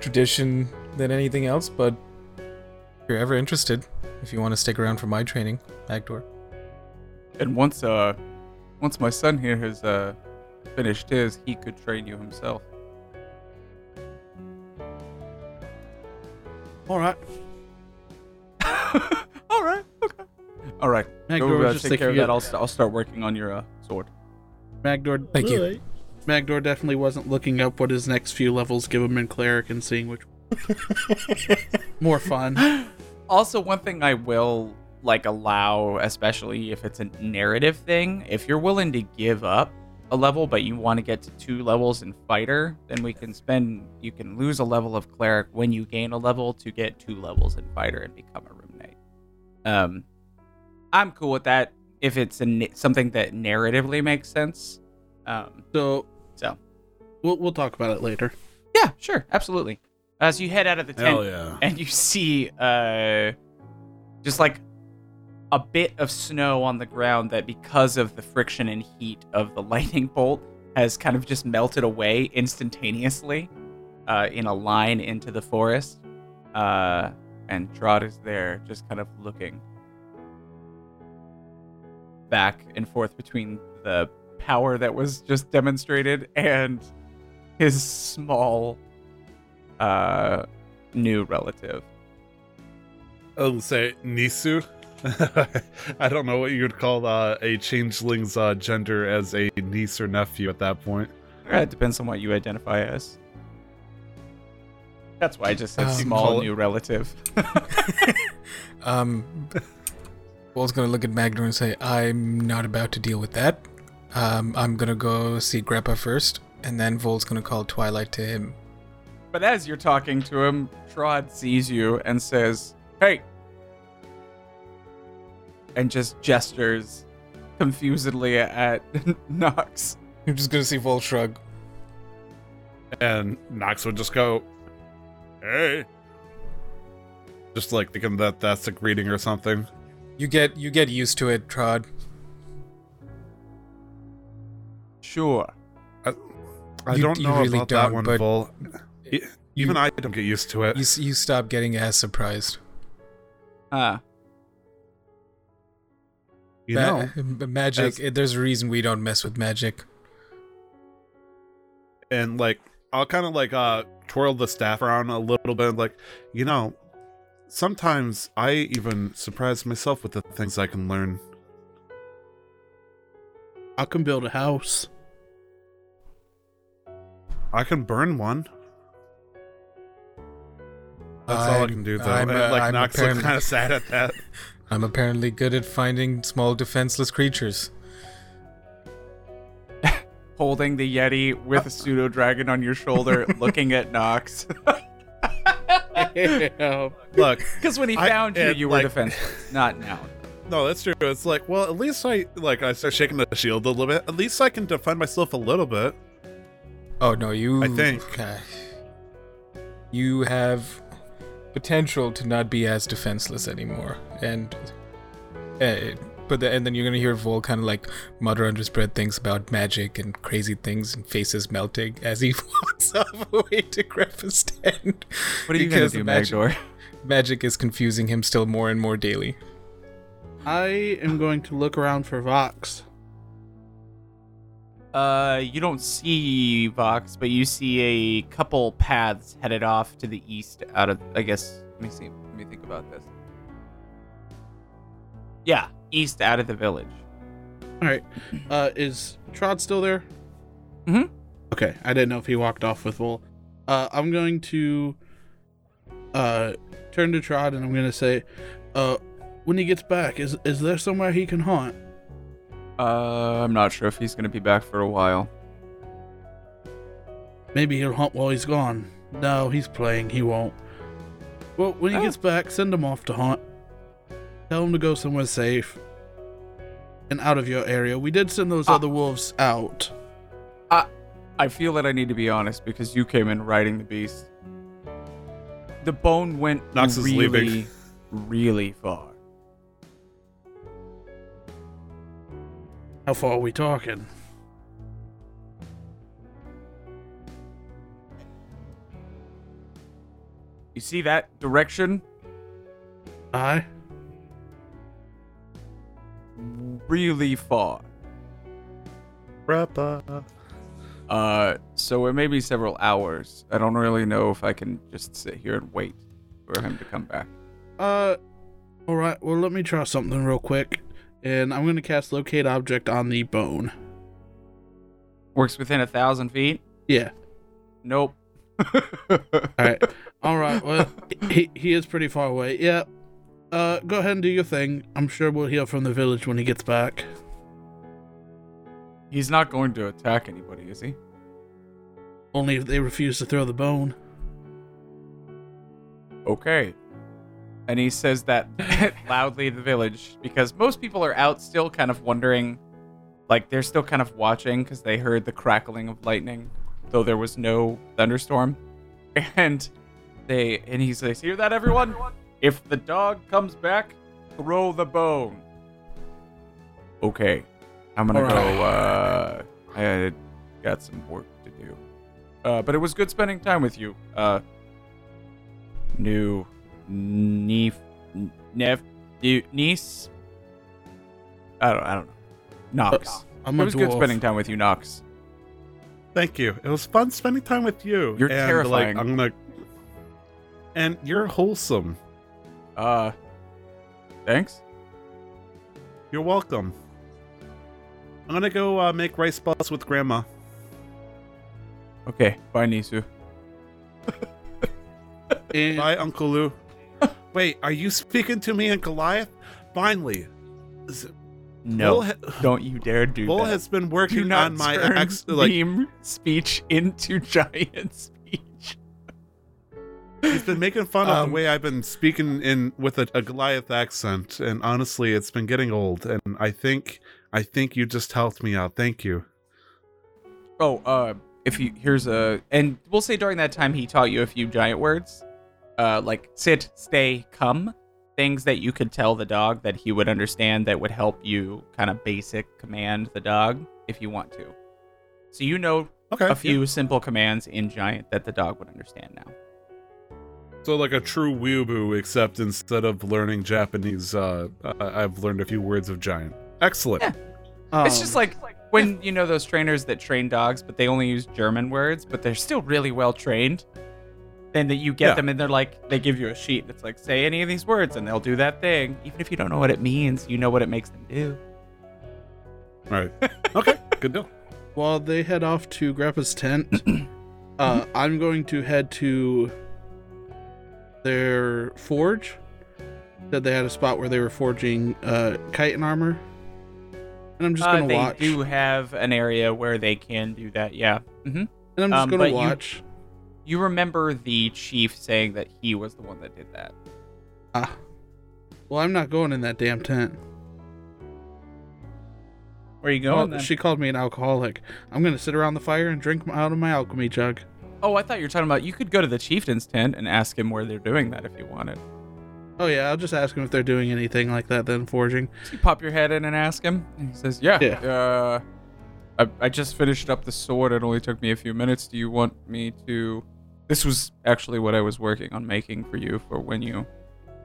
tradition than anything else. But if you're ever interested, if you want to stick around for my training, Magdor. And once uh, once my son here has uh finished his, he could train you himself. All right. All right. Okay. All right. Magdor Go, uh, was just take care of thinking that. it- I'll, st- I'll start working on your uh, sword. Magdor. Thank you. Magdor definitely wasn't looking up what his next few levels give him in cleric and seeing which more fun. Also, one thing I will like allow, especially if it's a narrative thing, if you're willing to give up a level but you want to get to two levels in fighter, then we can spend you can lose a level of cleric when you gain a level to get two levels in fighter and become a rune knight. Um, I'm cool with that if it's a, something that narratively makes sense. Um, So so we'll we'll talk about it later. yeah, sure, absolutely. As you head out of the tent, yeah. and you see uh just like a bit of snow on the ground that because of the friction and heat of the lightning bolt has kind of just melted away instantaneously uh, in a line into the forest uh, and Trod is there just kind of looking back and forth between the power that was just demonstrated and his small uh new relative I'll say Nisu. I don't know what you'd call uh, a changeling's uh, gender as a niece or nephew at that point. Uh, It depends on what you identify as. That's why I just said Um, small call it- new relative. Um, Wolf's gonna look at Magdor and say, "I'm not about to deal with that. Um, I'm gonna go see Grandpa first, and then Vol's gonna call Twilight to him. but as you're talking to him, Trod sees you and says, "Hey," and just gestures confusedly at Nox. I'm just gonna see Vol shrug. And Nox would just go, "Hey," just like thinking that that's a greeting or something. You get you get used to it, Trod. Sure. I You- don't you know really about that don't, one, but Vol. Even you- I don't get used to it. You you stop getting as surprised. Ah, You Ma- know, magic. as- there's a reason we don't mess with magic. and like I'll kind of like uh twirl the staff around a little bit, like you know, sometimes I even surprise myself with the things I can learn. I can build a house. I can burn one. That's all I can do, though. I'm, And, uh, like I'm Nox looks kind of sad at that. I'm apparently good at finding small defenseless creatures. holding the Yeti with a pseudo dragon on your shoulder, looking at Nox. Look, Because when he I- found you, you were like- defenseless, not now. no, that's true. It's like, well, at least I like I start shaking the shield a little bit. At least I can defend myself a little bit. Oh no, you. I think. uh, you have potential to not be as defenseless anymore, and uh, but the, and then you're gonna hear Vol kind of like mutter under his breath things about magic and crazy things and faces melting as he walks off away to grab a stand. What are you gonna do, the magic- Magdor? Magic is confusing him still more and more daily. I am going to look around for Vox. Uh, you don't see Vox, but you see a couple paths headed off to the east out of, I guess, let me see, let me think about this. Yeah, east out of the village. All right. Uh, is Trod still there? Mhm. Okay, I didn't know if he walked off with Wool. Uh, I'm going to uh turn to Trod and I'm gonna say, uh, when he gets back, is is there somewhere he can hunt? Uh, I'm not sure if he's gonna be back for a while. Maybe he'll hunt while he's gone. No, he's playing. He won't. Well, when he Oh. gets back, send him off to hunt. Tell him to go somewhere safe and out of your area. We did send those Ah. other wolves out. I I feel that I need to be honest because you came in riding the beast. The bone went Nox really, really far. How far are we talking? You see that direction? I. Really far. Rappa. Uh, so it may be several hours. I don't really know if I can just sit here and wait for him to come back. Uh, all right. Well, let me try something real quick, and I'm gonna cast locate object on the bone. Works within a thousand feet? Yeah. Nope. All right. All right. Well, he he is pretty far away. Yeah. Uh, go ahead and do your thing. I'm sure we'll hear from the village when he gets back. He's not going to attack anybody, is he? Only if they refuse to throw the bone. Okay. And he says that loudly in the village because most people are out still kind of wondering, like they're still kind of watching because they heard the crackling of lightning, though there was no thunderstorm. And they and he says, "Hear that, everyone? If the dog comes back, throw the bone." Okay, I'm gonna All go. Uh, I got some work to do, uh, but it was good spending time with you. Uh, new Neef, Nef, new- niece. I don't. I don't know. Knox. I'm it was good spending time with you, Knox. Thank you. It was fun spending time with you. You're and, terrifying. Like, I'm gonna. And you're wholesome. Uh, thanks. You're welcome. I'm gonna go uh, make rice balls with Grandma. Okay, bye, Nisu. Bye, Uncle Lou. Wait, are you speaking to me and Goliath? Finally. No, ha- don't you dare do that? Bull that. has been working on my ex. Like meme speech into giant speech. he's been making fun of Um, the way I've been speaking in with a, a Goliath accent, and honestly, it's been getting old. And I think I think you just helped me out. Thank you. Oh, uh, if you here's a, and we'll say during that time he taught you a few giant words, uh, like sit, stay, come, things that you could tell the dog that he would understand that would help you kind of basic command the dog if you want to. So you know Okay. a few simple commands in giant that the dog would understand now. So like a true weeaboo, except instead of learning Japanese, uh, I- I've learned a few words of giant. Excellent. Yeah. it's just um, like when you know those trainers that train dogs, but they only use German words, but they're still really well trained. Then that you get Yeah. them and they're like they give you a sheet that's like say any of these words and they'll do that thing. Even if you don't know what it means, you know what it makes them do. All right. Okay. Good deal. while they head off to Greppa's tent, uh, I'm going to head to their forge. Said they had a spot where they were forging uh, chitin armor, and I'm just Uh, gonna they watch. do have an area where they can do that. Yeah. mm-hmm. and I'm just um, gonna but you- watch. You remember the chief saying that he was the one that did that. Ah, well, I'm not going in that damn tent. Where are you Well, going? then? she called me an alcoholic. I'm gonna sit around the fire and drink out of my alchemy jug. oh, I thought you were talking about you could go to the chieftain's tent and ask him where they're doing that if you wanted. Oh yeah, I'll just ask him if they're doing anything like that. Then forging. So you pop your head in and ask him, and he says, "Yeah, Yeah. Uh, I, I just finished up the sword. It only took me a few minutes. Do you want me to? This was actually what I was working on making for you for when you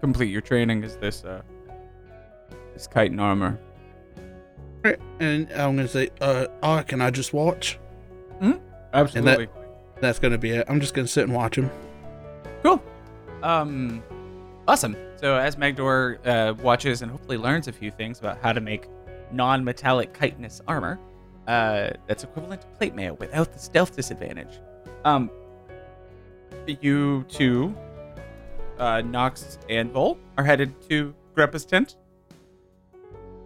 complete your training. Is this uh, this chitin armor? Right, And I'm gonna say, uh, oh, can I just watch? Absolutely. That's gonna be it. I'm just gonna sit and watch him. Cool. Um, awesome. So as Magdor uh, watches and hopefully learns a few things about how to make non-metallic chitinous armor uh, that's equivalent to plate mail without the stealth disadvantage. Um, you two, uh, Nox and Vol, are headed to Greppa's tent,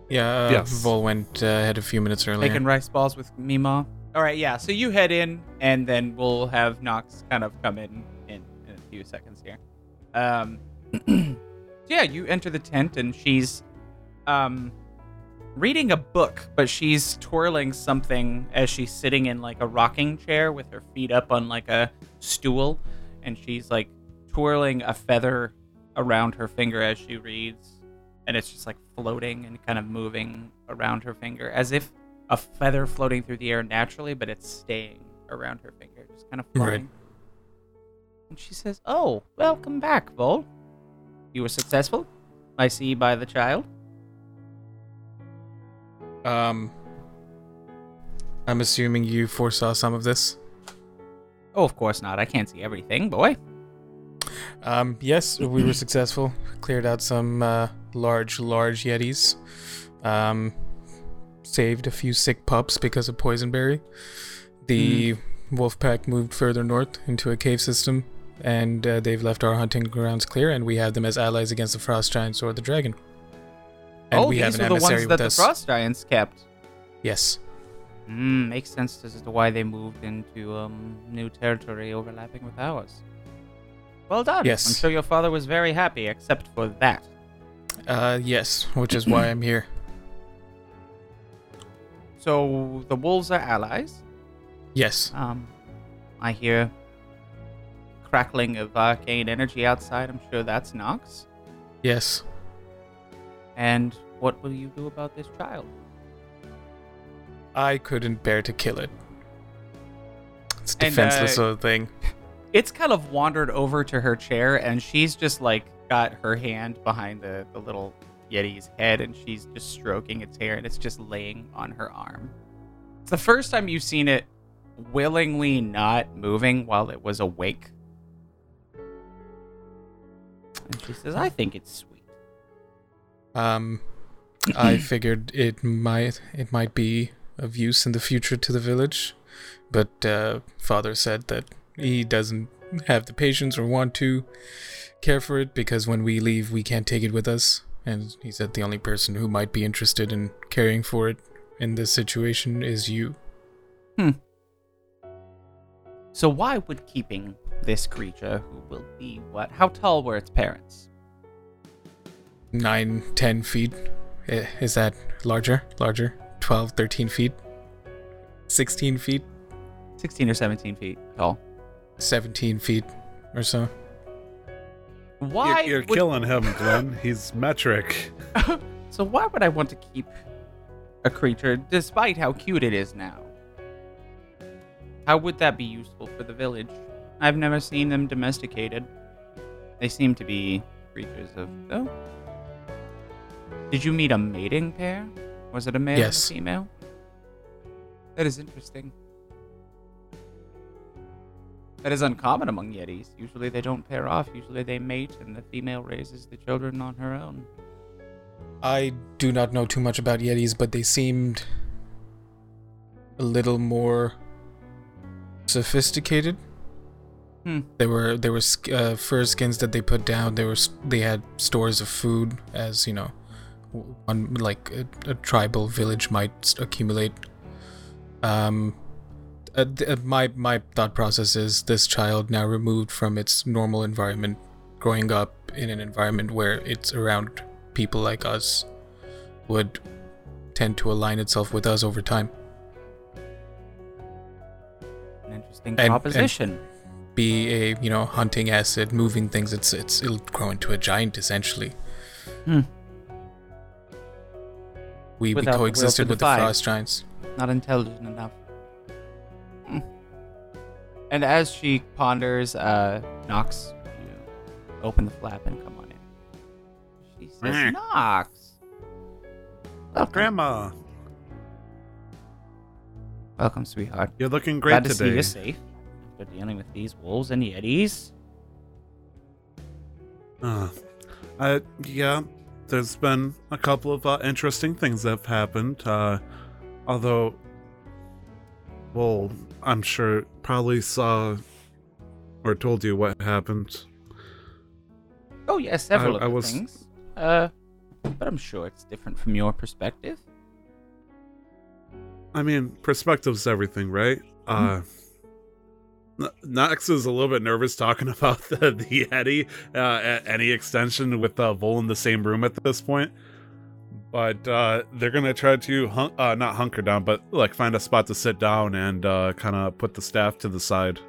Yeah, uh, Yes. Vol went uh, ahead a few minutes earlier. making rice balls with Mima. All right, yeah. So you head in, and then we'll have Nox kind of come in in, in a few seconds here. Um, yeah, you enter the tent, and she's um reading a book, but she's twirling something as she's sitting in like a rocking chair with her feet up on like a stool, and she's like twirling a feather around her finger as she reads, and it's just like floating and kind of moving around her finger as if a feather floating through the air naturally, but it's staying around her finger, just kind of Right. floating. And she says, "Oh, welcome back, Vol. You were successful. I see by the child." Um, I'm assuming you foresaw some of this. Oh, of course not. I can't see everything, boy. Um, yes, we were successful. Cleared out some uh, large, large yetis. Um, saved a few sick pups because of poisonberry. The wolf pack moved further north into a cave system, and uh, they've left our hunting grounds clear. And we have them as allies against the frost giants or the dragon. And oh, we these have an were the ones with that the us. frost giants kept. Yes. Hmm, makes sense as to why they moved into um new territory overlapping with ours. Well done. Yes. I'm sure your father was very happy, except for that. Uh, yes, which is why I'm here. So the wolves are allies. Yes. Um, I hear crackling of arcane energy outside. I'm sure that's Nox. Yes. And what will you do about this child? I couldn't bear to kill it. It's And, defenseless uh, little thing. It's kind of wandered over to her chair, and she's just like got her hand behind the, the little Yeti's head, and she's just stroking its hair, and it's just laying on her arm. It's the first time you've seen it willingly not moving while it was awake. And she says, I think it's sweet. Um, I figured it might it might be of use in the future to the village, but uh, father said that he doesn't have the patience or want to care for it because when we leave, we can't take it with us. And he said the only person who might be interested in caring for it in this situation is you. Hmm. So why would keeping this creature, who will be what? How tall were its parents? Nine, ten feet. Is that larger? Larger? 12, 13 feet? 16 feet? 16 or 17 feet tall. 17 feet or so. Why You're, you're would killing him, Glenn. He's metric. So why would I want to keep a creature despite how cute it is now? How would that be useful for the village? I've never seen them domesticated. They seem to be creatures of oh. Did you meet a mating pair? Was it a male Yes. and a female? That is interesting. That is uncommon among Yetis. Usually they don't pair off. Usually they mate and the female raises the children on her own. I do not know too much about Yetis, but they seemed a little more sophisticated. Hmm. They were they were uh, fur skins that they put down. They were they had stores of food, as you know, one like a, a tribal village might accumulate. Um, uh, th- uh, my my thought process is this child now removed from its normal environment, growing up in an environment where it's around people like us, would tend to align itself with us over time. An interesting And- and- proposition. Be a you know hunting acid, moving things. It's it's it'll grow into a giant essentially. Hmm. We, we Without the will coexisted to with the frost giants. Not intelligent enough. Hmm. And as she ponders, uh, Nox, you open the flap and come on in. She says, Meh. Nox! Welcome. Grandma, Welcome, sweetheart. you're looking great Glad to see today. you safe after dealing with these wolves and yetis. Uh, uh, yeah. There's been a couple of uh, interesting things that have happened. Uh, although, well, I'm sure probably saw or told you what happened. Oh yeah, several I- of I was- things. Uh, but I'm sure it's different from your perspective. I mean, perspective's everything, right? Uh, N- Nox is a little bit nervous talking about the, the Yeti uh, at any extension with uh, Vol in the same room at this point. But uh, they're gonna try to hun- uh, not hunker down, but like find a spot to sit down and uh, kind of put the staff to the side.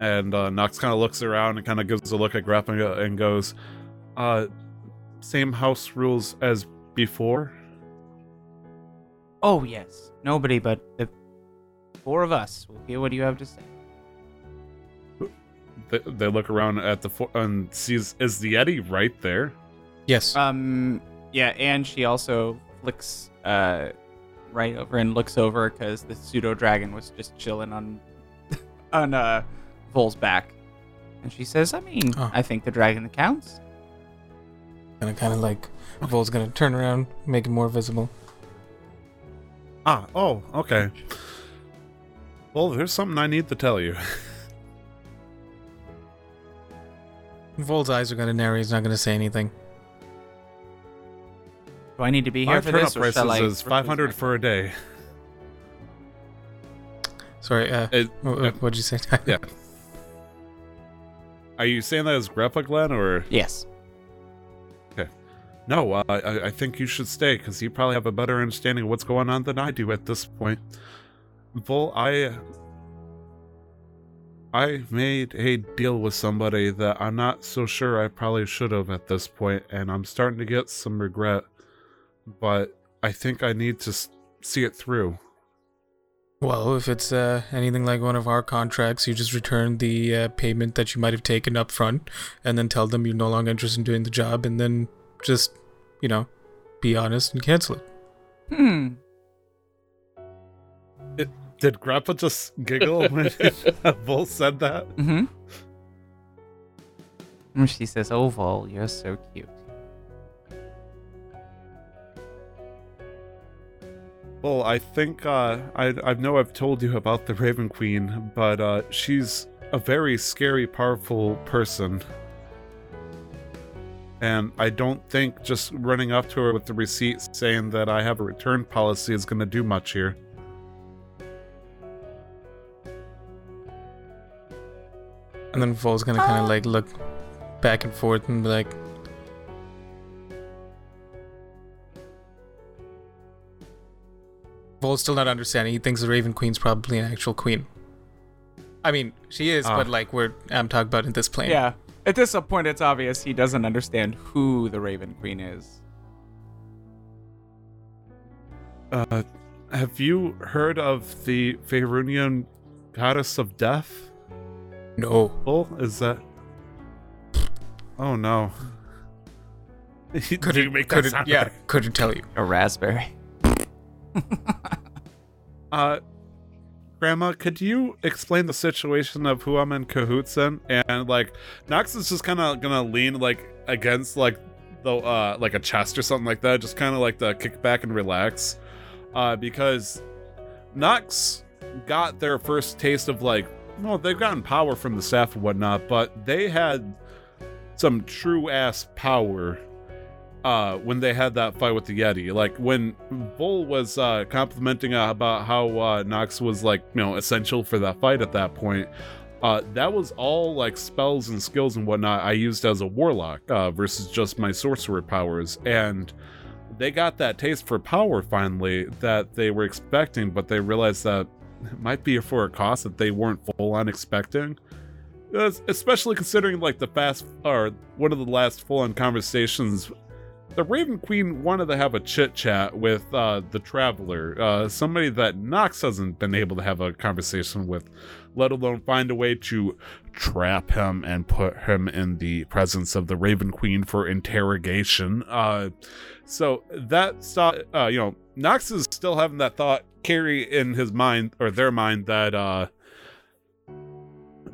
And uh, Nox kind of looks around and kind of gives a look at Grep and, and goes, uh, "Same house rules as before." Oh yes, nobody but the four of us will hear what you have to say. They, they look around at the fo- and sees is the Yeti right there? Yes. Um, yeah, and she also flicks uh right over and looks over because the pseudo dragon was just chilling on on uh Vol's back, and she says, "I mean, Oh. I think the dragon counts." and kind of like Vol's gonna turn around, make it more visible. Ah, oh, okay. Well, there's something I need to tell you. Vol's eyes are gonna narrow. He's not gonna say anything. Do I need to be here Our for turnip this, or prices shall is 500 for a day. Sorry. Uh, It- wh- wh- what'd you say? yeah. Are you saying that as Greppa Glenn or Yes. Okay. No? Uh, I I think you should stay because you probably have a better understanding of what's going on than I do at this point. Vol, I I made a deal with somebody that I'm not so sure I probably should have at this point, and I'm starting to get some regret. But I think I need to see it through. Well, if it's uh, anything like one of our contracts, you just return the uh, payment that you might have taken up front, and then tell them you're no longer interested in doing the job, and then just, you know, be honest and cancel it. Hmm. Did Grandpa just giggle when Vol said that? Mm-hmm. And she says, "Oh, Vol, you're so cute." Well, I think uh, I I know I've told you about the Raven Queen, but uh, she's a very scary, powerful person, and I don't think just running up to her with the receipt saying that I have a return policy is going to do much here. And then Vol's gonna kind of like look back and forth and be like, Vol's still not understanding. He thinks the Raven Queen's probably an actual queen. I mean, she is, Ah. but like we're I'm talking about in this plane. Yeah. At this point, it's obvious he doesn't understand who the Raven Queen is. Uh, have you heard of the Faerunian goddess of death? No. Bull, is that? Oh no! Could you make that couldn't, sound yeah, like- couldn't tell you. A raspberry. Uh, Grandma, could you explain the situation of who I'm in cahoots in? And like, Nox is just kind of gonna lean like against like the uh like a chest or something like that, just kind of like to kick back and relax, uh, because Nox got their first taste of like, well, they've gotten power from the staff and whatnot, but they had some true ass power uh when they had that fight with the yeti. Like when Vol was uh complimenting uh, about how uh nox was like you know essential for that fight at that point uh that was all like spells and skills and whatnot i used as a warlock uh versus just my sorcerer powers. And they got that taste for power finally that they were expecting but they realized that might be for a cost that they weren't full on expecting especially considering like the fast or one of the last full on conversations the Raven Queen wanted to have a chit chat with uh, the Traveler, uh, somebody that Nox hasn't been able to have a conversation with, let alone find a way to trap him and put him in the presence of the Raven Queen for interrogation. Uh, so that thought, uh, you know, Nox is still having that thought carry in his mind or their mind that uh,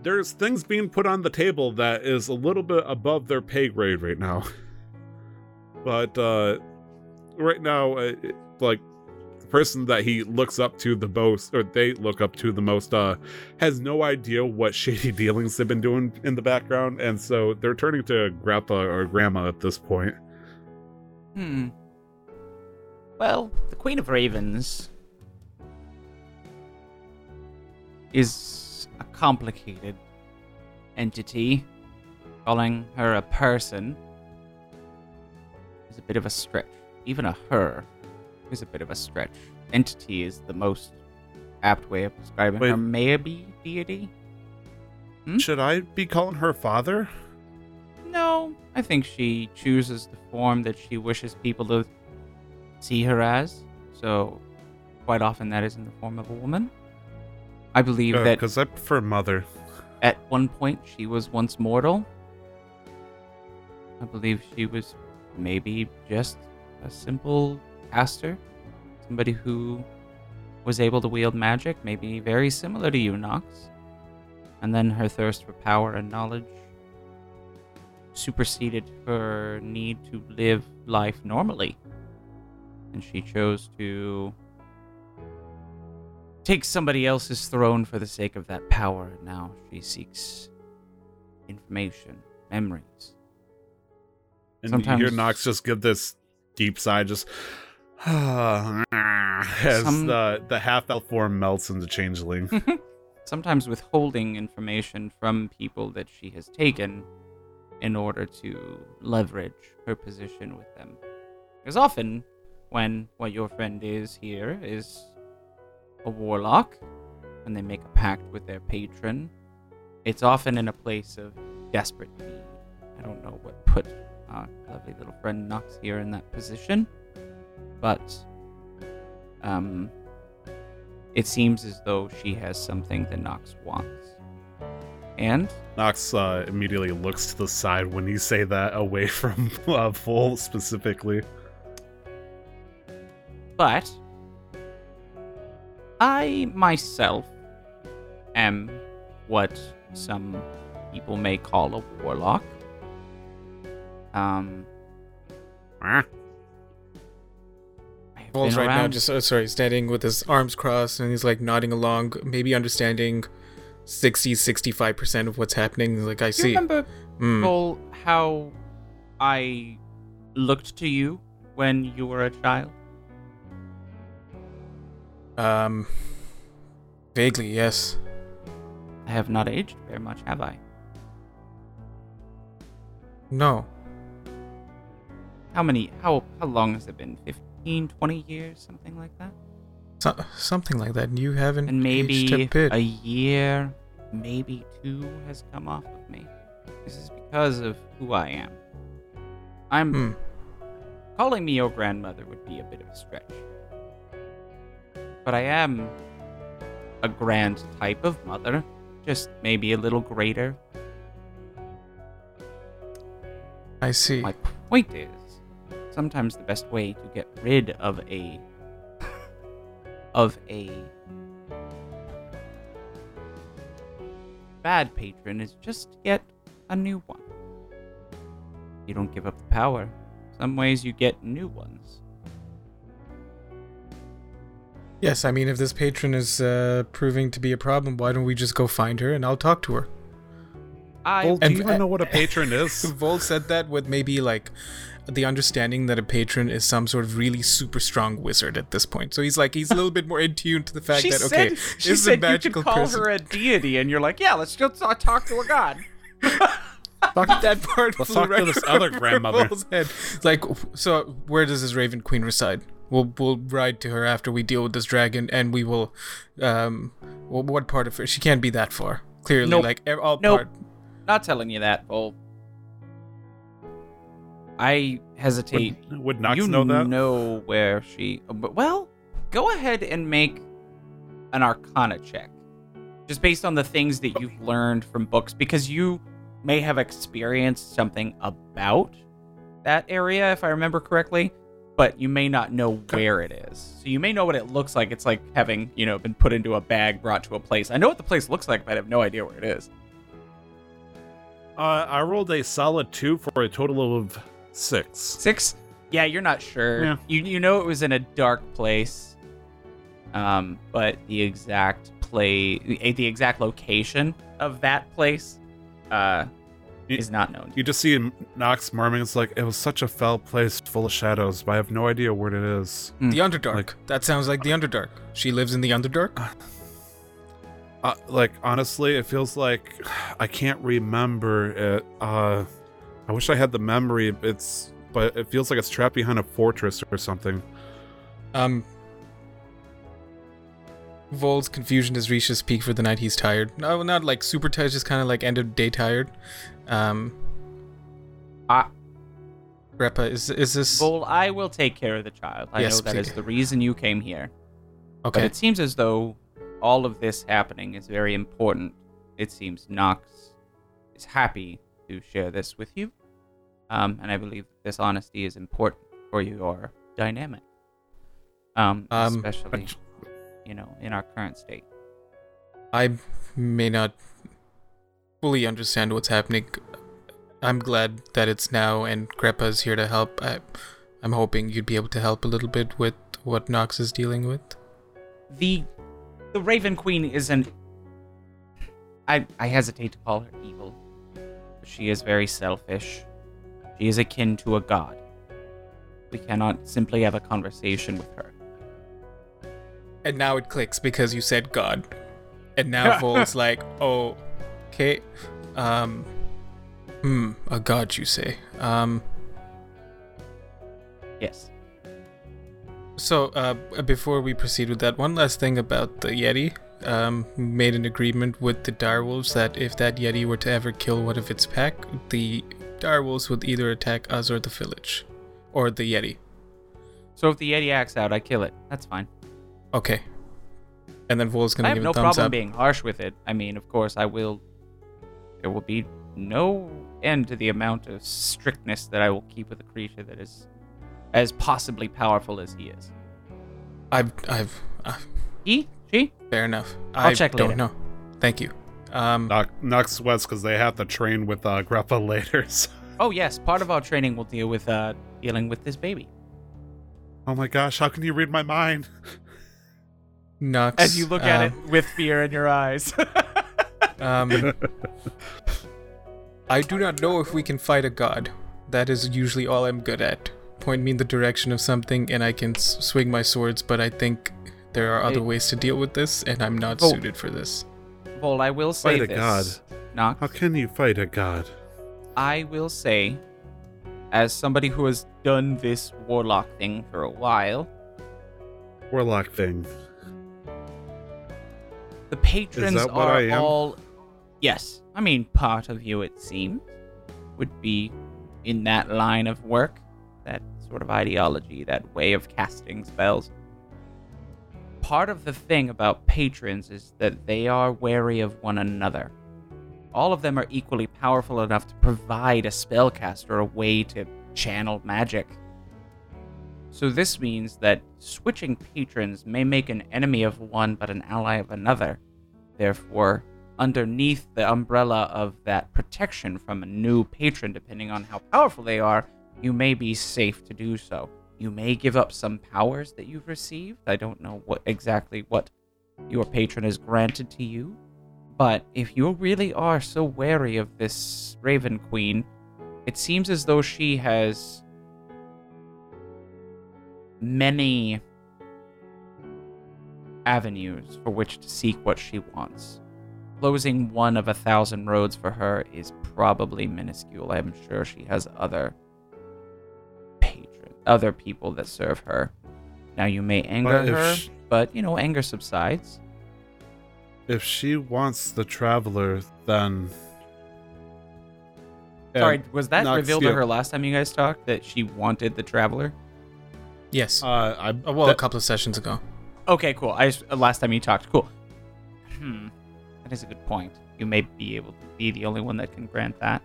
there's things being put on the table that is a little bit above their pay grade right now. but uh, right now, uh, it- like the person that he looks up to the most, or they look up to the most, uh, has no idea what shady dealings they've been doing in the background, and so they're turning to grandpa or grandma at this point. Hmm. Well, the Queen of Ravens is a complicated entity. Calling her a person is a bit of a stretch. Even a her is a bit of a stretch. Entity is the most apt way of describing Wait. her. Maybe deity? Hmm? Should I be calling her father? No, I think she chooses the form that she wishes people to see her as. So, quite often that is in the form of a woman. I believe that Because Uh, I prefer mother. at one point she was once mortal. I believe she was maybe just a simple caster, somebody who was able to wield magic, maybe very similar to you, Nox. And then her thirst for power and knowledge superseded her need to live life normally. And she chose to take somebody else's throne for the sake of that power. and Now she seeks information, memories. And you hear Sometimes- Nox just give this deep sigh, just as Some- the the half elf form melts into changeling. Sometimes withholding information from people that she has taken in order to leverage her position with them. Because often, when what your friend is here is a warlock, when they make a pact with their patron, it's often in a place of desperate need. I don't know what put our lovely little friend Nox here in that position, but um, it seems as though she has something that Nox wants. And Nox uh, immediately looks to the side when you say that, away from uh, specifically. But I myself am what some people may call a warlock. Um, I have right now just uh, sorry, standing with his arms crossed and he's like nodding along, maybe understanding 60 65% of what's happening. He's like I Do you see. remember, Hmm. Cole, how I looked to you when you were a child? Um vaguely, yes. I have not aged very much, have I? No. How many? How how long has it been? 15, 20 years, something like that. So, something like that. You haven't and aged maybe a bit. a year, maybe two has come off of me. This is because of who I am. I'm Hmm. calling me your grandmother would be a bit of a stretch. But I am a grand type of mother, just maybe a little greater. I see. My point is, sometimes the best way to get rid of a of a bad patron is just to get a new one. You don't give up the power. Some ways you get new ones. Yes, I mean if this patron is uh, proving to be a problem, why don't we just go find her and I'll talk to her? I Vol, do and- you even know what a patron is? Vol said that with maybe like the understanding that a patron is some sort of really super strong wizard at this point. So he's like he's a little bit more in tune to the fact she that okay, said, she this a said you magical could call person. her a deity, and you're like, yeah, let's just uh, talk to a god. Fuck that part Let's flew talk to this other grandmother. Head. Like, so where does this Raven Queen reside? We'll we'll ride to her after we deal with this dragon, and we will, um, wh- what part of her? She can't be that far. Clearly, Nope. like ev- all Nope. part. Not telling you that, Vol. I hesitate. Would, would Nox you know that? know where she. uh, but- Well, go ahead and make an Arcana check, just based on the things that you've learned from books, because you may have experienced something about that area, if I remember correctly, but you may not know where it is. So you may know what it looks like. It's like having you know been put into a bag, brought to a place. I know what the place looks like, but I have no idea where it is. Uh, I rolled a solid two for a total of six. Six. Yeah, you're not sure. Yeah. You you know it was in a dark place, um, but the exact play, the, the exact location of that place, uh, You- is not known. You just see Nox murmuring. It's like it was such a foul place full of shadows, but I have no idea what it is. The Underdark. Like- that sounds like the Underdark. She lives in the Underdark. Uh, like honestly, it feels like I can't remember it. Uh, I wish I had the memory. It's but it feels like it's trapped behind a fortress or something. Um, Vol's confusion has reached its peak for the night. He's tired. No, not like super tired, just kind of like end of day tired. Um, Ah. Greppa, is is this Vol, I will take care of the child. I Yes, know that is please. the reason you came here. But okay? it seems as though all of this happening is very important. It seems Knox is happy to share this with you. Um, and I believe this honesty is important for your dynamic. Um, Um, especially, you know, in our current state. I may not fully understand what's happening. I'm glad that it's now, and Greppa's here to help. I, I'm hoping you'd be able to help a little bit with what Nox is dealing with. The the Raven Queen isn't I I hesitate to call her evil. She is very selfish. She is akin to a god. We cannot simply have a conversation with her. And now it clicks because you said God. And now Vol's like, oh, okay. Um, hmm, a god, you say. Um, Yes. so, uh, before we proceed with that, one last thing about the Yeti. Um, made an agreement with the direwolves that if that Yeti were to ever kill one of its pack, the direwolves would either attack us or the village. Or the Yeti. So if the Yeti acts out, I kill it. That's fine. Okay. And then Vol's gonna I have give no a thumbs problem up. being harsh with it. I mean, of course, I will. There will be no end to the amount of strictness that I will keep with a creature that is as possibly powerful as he is. I've, I've, uh, He? She? fair enough. I'll I check don't later. know. Thank you. Um, Nox, Nox sweats because they have to train with uh, Greppa later. so- Oh yes, part of our training will deal with uh dealing with this baby. Oh my gosh, how can you read my mind? Nox. As you look at um, it with fear in your eyes. Um, I do not know if we can fight a god. That is usually all I'm good at. Point me in the direction of something and I can s- swing my swords, but I think there are other Hey. ways to deal with this, and I'm not Oh. suited for this. Vol, I will say Fight a this. god. Nox, How can you fight a god? I will say, as somebody who has done this warlock thing for a while, Warlock thing. the patrons what are I am? all. Yes, I mean part of you. It seems would be in that line of work, that sort of ideology, that way of casting spells. Part of the thing about patrons is that they are wary of one another. All of them are equally powerful enough to provide a spellcaster a way to channel magic. So this means that switching patrons may make an enemy of one but an ally of another. Therefore, underneath the umbrella of that protection from a new patron, depending on how powerful they are, you may be safe to do so. You may give up some powers that you've received. I don't know what exactly what your patron has granted to you. But if you really are so wary of this Raven Queen, it seems as though she has many avenues for which to seek what she wants. Closing one of a thousand roads for her is probably minuscule. I'm sure she has other patron, other people that serve her. Now you may anger But her, sh- but you know anger subsides. If she wants the traveler, then. Sorry, was that revealed yeah. to her last time you guys talked that she wanted the traveler? Yes. Uh, I, well, a couple of sessions ago. Okay, cool. I just, uh, last time you talked, cool. Hmm, that is a good point. You may be able to be the only one that can grant that.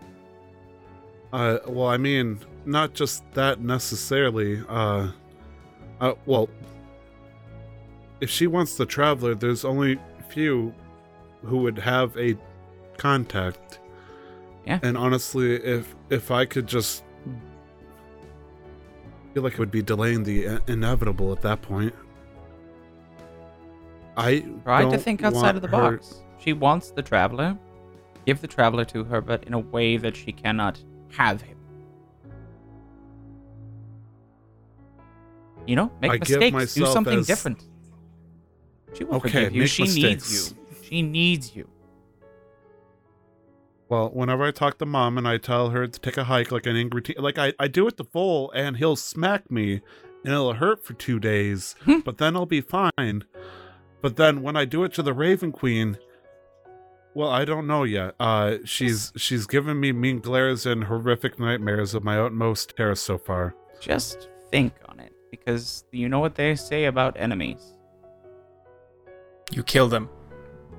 Uh, well, I mean, not just that necessarily. Uh, uh, well, if she wants the traveler, there's only few who would have a contact. Yeah. And honestly, if if I could just feel like it would be delaying the inevitable at that point. I Try to think outside of the box. She wants the traveler. Give the traveler to her, but in a way that she cannot have him. You know, make I mistakes. Do something as- different. She will Okay, forgive you. She needs you. She needs you. Well, whenever I talk to mom and I tell her to take a hike like an angry teen, like I, I do it to full and he'll smack me and it'll hurt for two days, Hmm. but then I'll be fine. But then when I do it to the Raven Queen, well, I don't know yet. Uh, she's she's given me mean glares and horrific nightmares of my utmost terror so far. Just think on it, because you know what they say about enemies. You kill them.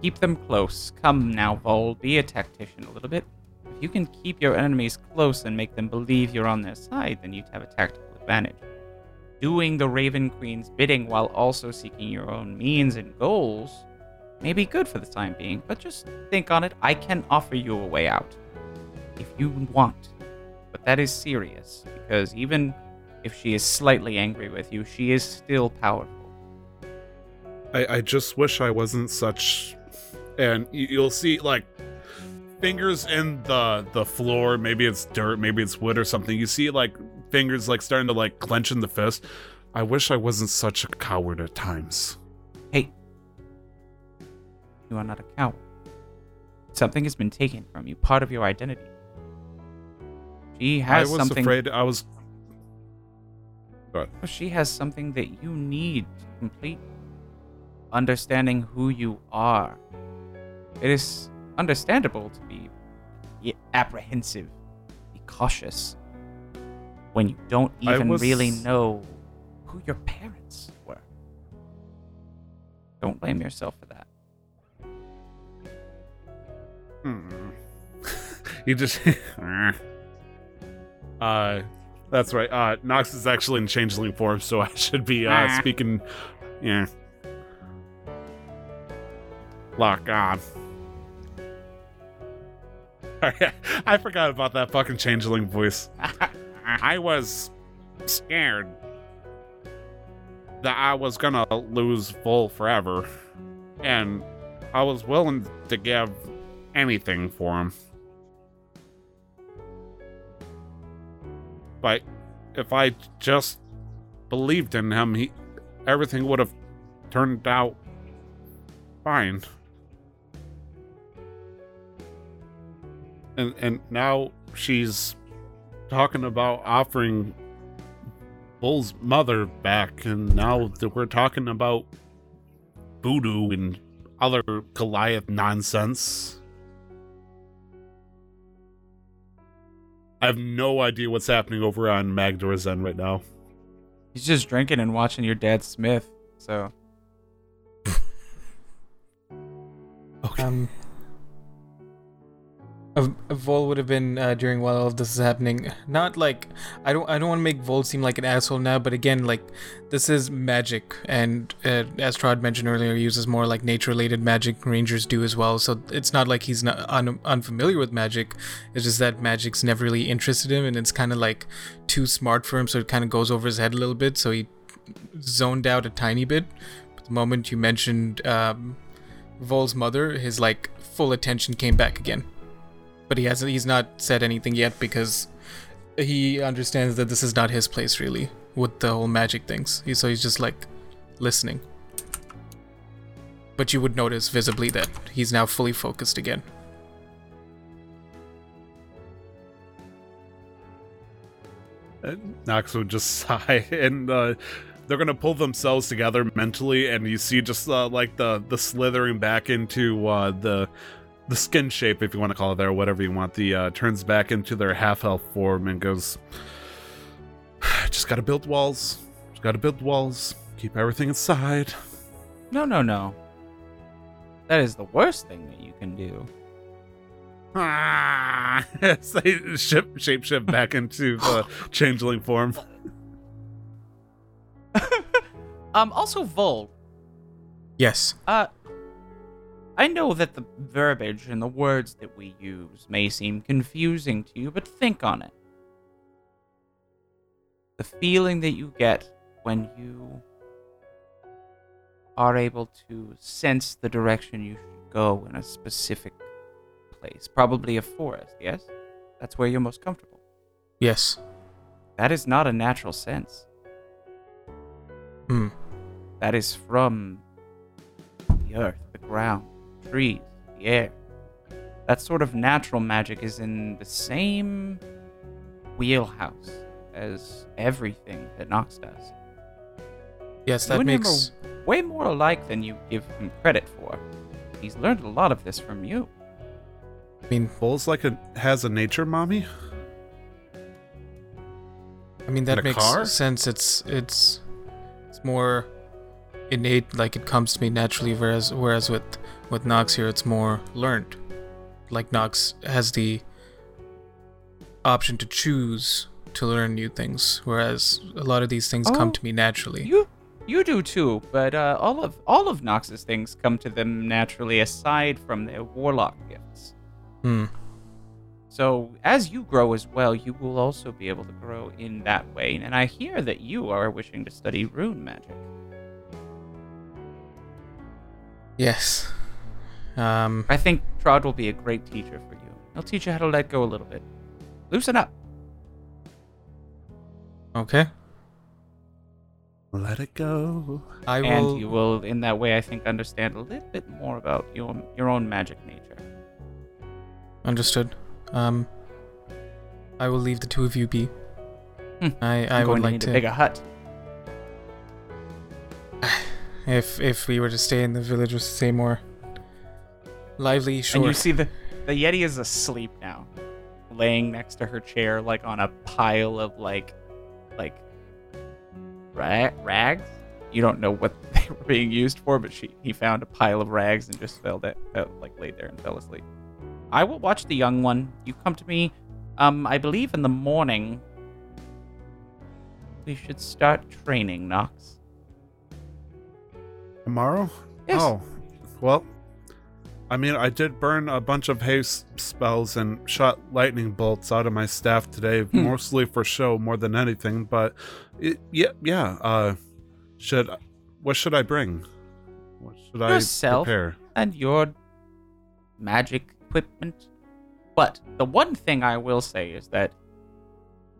Keep them close. Come now, Vol, be a tactician a little bit. If you can keep your enemies close and make them believe you're on their side, then you'd have a tactical advantage. Doing the Raven Queen's bidding while also seeking your own means and goals may be good for the time being, but just think on it. I can offer you a way out. If you want. But that is serious, because even if she is slightly angry with you, she is still powerful. I, I just wish I wasn't such. And you- you'll see like fingers in the the floor. Maybe it's dirt, maybe it's wood or something. You see like fingers like starting to like clench in the fist. I wish I wasn't such a coward at times. Hey, you are not a coward. Something has been taken from you, part of your identity. She has something. I was something. afraid I was. She has something that you need to complete understanding who you are. It is understandable to be apprehensive, be cautious when you don't even was- really know who your parents were. Don't blame yourself for that. Hmm. you just. uh, that's right. Uh, Nox is actually in changeling form, so I should be uh, Ah. speaking. Yeah. Lock on. I forgot about that fucking changeling voice. I was scared that I was gonna lose Vol forever, and I was willing to give anything for him. But if I just believed in him, he everything would have turned out fine. And and now she's talking about offering Vol's mother back, and now that we're talking about voodoo and other Goliath nonsense. I have no idea what's happening over on Magdor's End right now. He's just drinking and watching your dad Smith. So Um, a Vol would have been uh, during while all of this is happening. Not like I don't I don't want to make Vol seem like an asshole now, but again, like this is magic, and uh, as Trod mentioned earlier, uses more like nature-related magic. Rangers do as well, so it's not like he's not un- unfamiliar with magic. It's just that magic's never really interested him, and it's kind of like too smart for him, so it kind of goes over his head a little bit. So he zoned out a tiny bit. But the moment you mentioned um, Vol's mother, his like full attention came back again. But he hasn't he's not said anything yet because he understands that this is not his place really with the whole magic things. He, so he's just like listening. But you would notice visibly that he's now fully focused again. Nox would just sigh, and uh, they're gonna pull themselves together mentally, and you see just uh, like the the slithering back into uh, the the skin shape, if you want to call it there, or whatever you want. The uh, turns back into their half elf form and goes, "Just gotta build walls. Just gotta build walls. Keep everything inside." no, no, no. That is the worst thing that you can do. Ah, as they ship shape shift back into the changeling form. Um. Also, Vol. Yes. Uh, I know that the verbiage and the words that we use may seem confusing to you, but think on it. the feeling that you get when you are able to sense the direction you should go in a specific place. Probably a forest, yes? That's where you're most comfortable. Yes. That is not a natural sense. Hmm. That is from the earth, the ground, trees, the air. That sort of natural magic is in the same wheelhouse as everything that Nox does. Yes, You that and him makes. are way more alike than you give him credit for. He's learned a lot of this from you. I mean, Vol's like a has a nature mommy. I mean that makes car? sense. It's it's it's more innate, like it comes to me naturally. Whereas whereas with with Nox here, it's more learned. Like Nox has the option to choose to learn new things, whereas a lot of these things Oh, come to me naturally. You you do too, but uh, all of all of Nox's things come to them naturally aside from their warlock gifts. Hmm. So as you grow as well, you will also be able to grow in that way. And I hear that you are wishing to study rune magic. Yes. Um. I think Trod will be a great teacher for you. He'll teach you how to let go a little bit. Loosen up. Okay. Let it go. I will. and you will in that way I think understand a little bit more about your your own magic nature. Understood. Um. I will leave the two of you be. Hmm. I I I'm would going to like need to. a bigger hut. If if we were to stay in the village with say more lively, sure. And you see the the Yeti is asleep now, laying next to her chair, like on a pile of like, like, ra- rags. You don't know what they were being used for, but she he found a pile of rags and just fell that fell, like laid there and fell asleep. I will watch the young one. You come to me, um, I believe in the morning. We should start training, Nox. Tomorrow? Yes. Oh, well. I mean, I did burn a bunch of haste spells and shot lightning bolts out of my staff today, Hmm. mostly for show more than anything. But it, yeah, yeah. Uh, should what should I bring? What should Yourself. I prepare? and your magic equipment. But the one thing I will say is that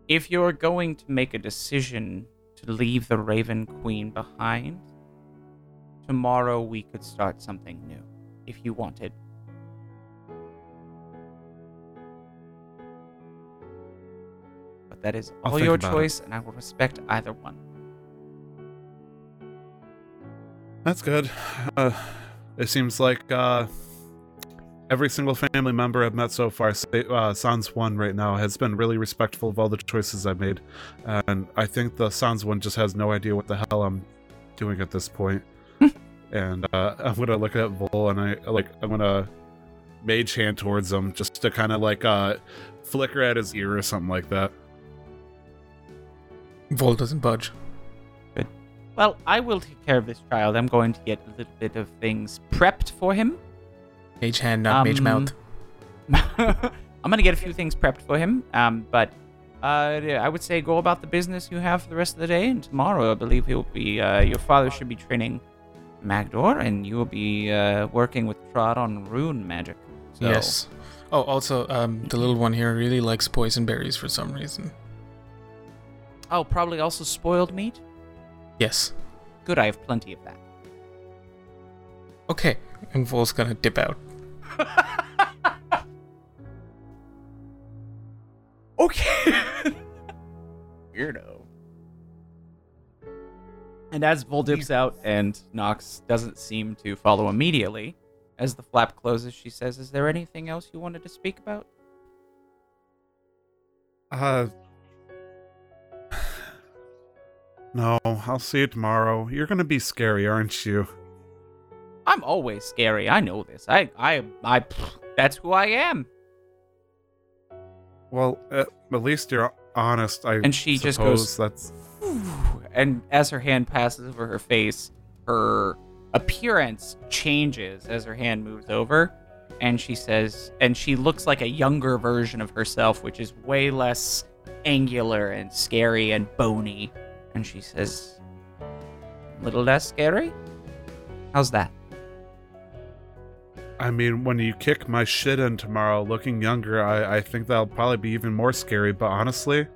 if you're going to make a decision to leave the Raven Queen behind, tomorrow we could start something new if you wanted. But that is I'll all your about it. choice, and I will respect either one. That's good. Uh, it seems like uh, every single family member I've met so far, uh, Sans one right now, has been really respectful of all the choices I've made, and I think the Sans one just has no idea what the hell I'm doing at this point. And uh, I'm gonna look at Vol and I like I'm gonna mage hand towards him just to kind of like uh, flicker at his ear or something like that. Vol doesn't budge. Good. Well, I will take care of this child. I'm going to get a little bit of things prepped for him. Mage hand, not mage Um, mouth. I'm gonna get a few things prepped for him. Um, but uh, I would say go about the business you have for the rest of the day. And tomorrow, I believe he'll be. Uh, your father should be training Magdor, and you will be uh, working with Trod on rune magic. So, Yes. Oh, also, um, the little one here really likes poison berries for some reason. Oh, probably also spoiled meat. Yes. Good, I have plenty of that. Okay. And Vol's gonna dip out. Okay. Weirdo. And as Vol dips out and Nox doesn't seem to follow immediately, as the flap closes, she says, Is there anything else you wanted to speak about? Uh. No, I'll see you tomorrow. You're gonna be scary, aren't you? I'm always scary. I know this. I, I, I, that's who I am. Well, at, at least you're honest. I And she just goes- That's And as her hand passes over her face, her appearance changes as her hand moves over. And she says, and she looks like a younger version of herself, which is way less angular and scary and bony. And she says, "A little less scary? How's that? I mean, when you kick my shit in tomorrow looking younger, I, I think that'll probably be even more scary. But honestly,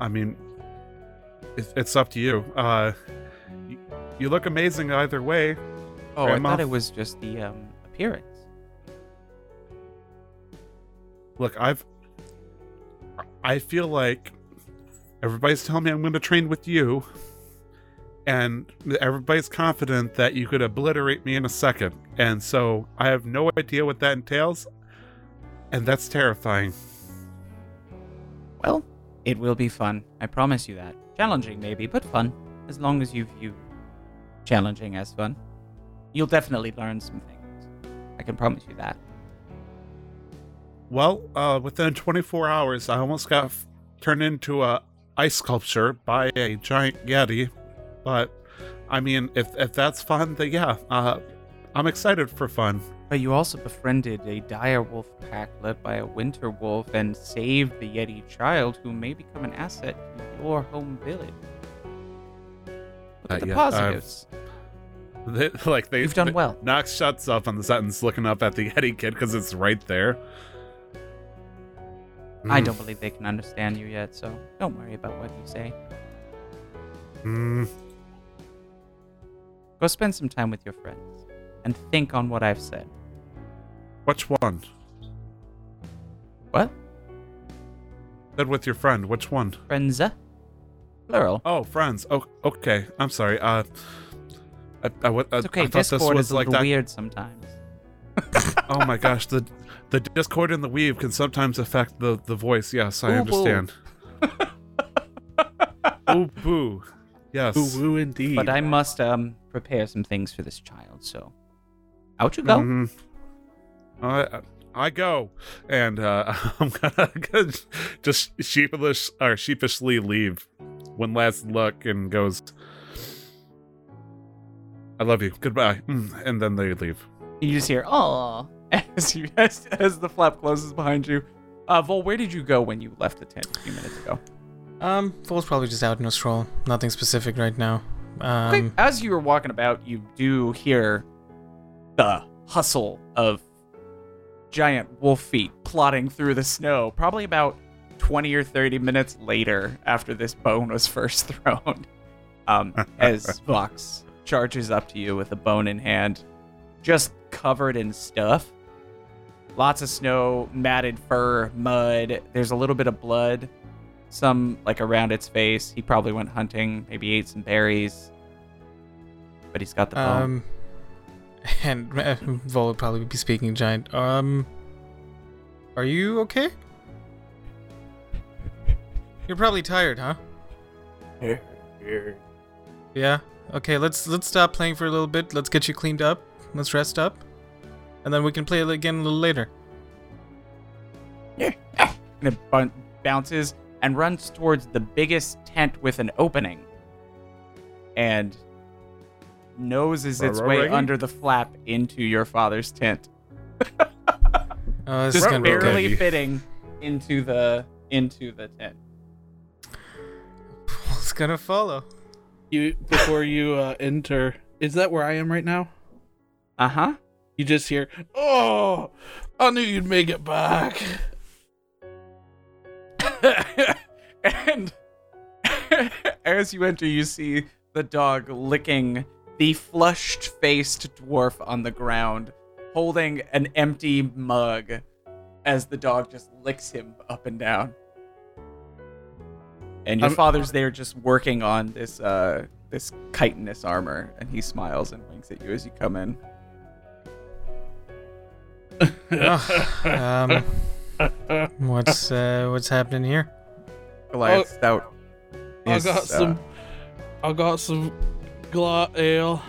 I mean, it, it's up to you. Uh, you, you look amazing either way. Oh, Grandma? I thought it was just the um, appearance. Look, I've. I feel like everybody's telling me I'm going to train with you, and everybody's confident that you could obliterate me in a second. And so I have no idea what that entails, and that's terrifying. Well, it will be fun. I promise you that. Challenging, maybe, but fun. As long as you view challenging as fun. You'll definitely learn some things. I can promise you that. Well, uh, within 24 hours, I almost got f- turned into a ice sculpture by a giant yeti. But I mean, if if that's fun, then yeah, uh, I'm excited for fun. But you also befriended a dire wolf pack led by a winter wolf and saved the Yeti child who may become an asset to your home village. Look Uh, at the yeah, positives. They, like they, You've done they- well. Nox shuts up on the sentence, looking up at the Yeti kid because it's right there. I Mm, don't believe they can understand you yet, so don't worry about what you say. mm. Go spend some time with your friends and think on what I've said. Which one? What? Said with your friend. Which one? Friends? Plural. Oh, friends. Oh, okay. I'm sorry. Uh, I, I, I, It's okay. I thought this was is a like little that. weird sometimes. Oh my gosh, the the Discord and the Weave can sometimes affect the the voice. Yes, I Ooh, boo. understand. Ooh, boo. Yes. Woo woo indeed. But I must um prepare some things for this child, so out you go. Mhm. I I go, and uh, I'm gonna, gonna just sheepish or sheepishly leave. One last look and goes, "I love you. Goodbye," Mm, and then they leave. You just hear "oh" as you as, as the flap closes behind you. Uh, Vol, where did you go when you left the tent a few minutes ago? Um, Vol's probably just out in a stroll. Nothing specific right now. Um, Okay, as you were walking about, you do hear the hustle of giant wolf feet plodding through the snow. Probably about twenty or thirty minutes later, after this bone was first thrown, um, as Vox charges up to you with a bone in hand, just covered in stuff. Lots of snow, matted fur, mud. There's a little bit of blood, some like around its face. He probably went hunting, maybe ate some berries, but he's got the bone. Um, and uh, Vol would probably be speaking giant. Um, are you okay? You're probably tired, huh? Yeah. Okay, let's let's stop playing for a little bit. Let's get you cleaned up. Let's rest up, and then we can play again a little later. Yeah. and it bun- bounces and runs towards the biggest tent with an opening and noses its way under the flap into your father's tent Oh, just barely okay. fitting into the into the tent It's gonna follow. you before you uh, enter. Is that where I am right now? uh-huh You just hear, "Oh, I knew you'd make it back." and as you enter you see the dog licking the flushed-faced dwarf on the ground holding an empty mug as the dog just licks him up and down and your I'm- father's there just working on this uh this chitinous armor and he smiles and winks at you as you come in um, what's uh, what's happening here? Goliath stout I is, got uh, some. I got some glot ale.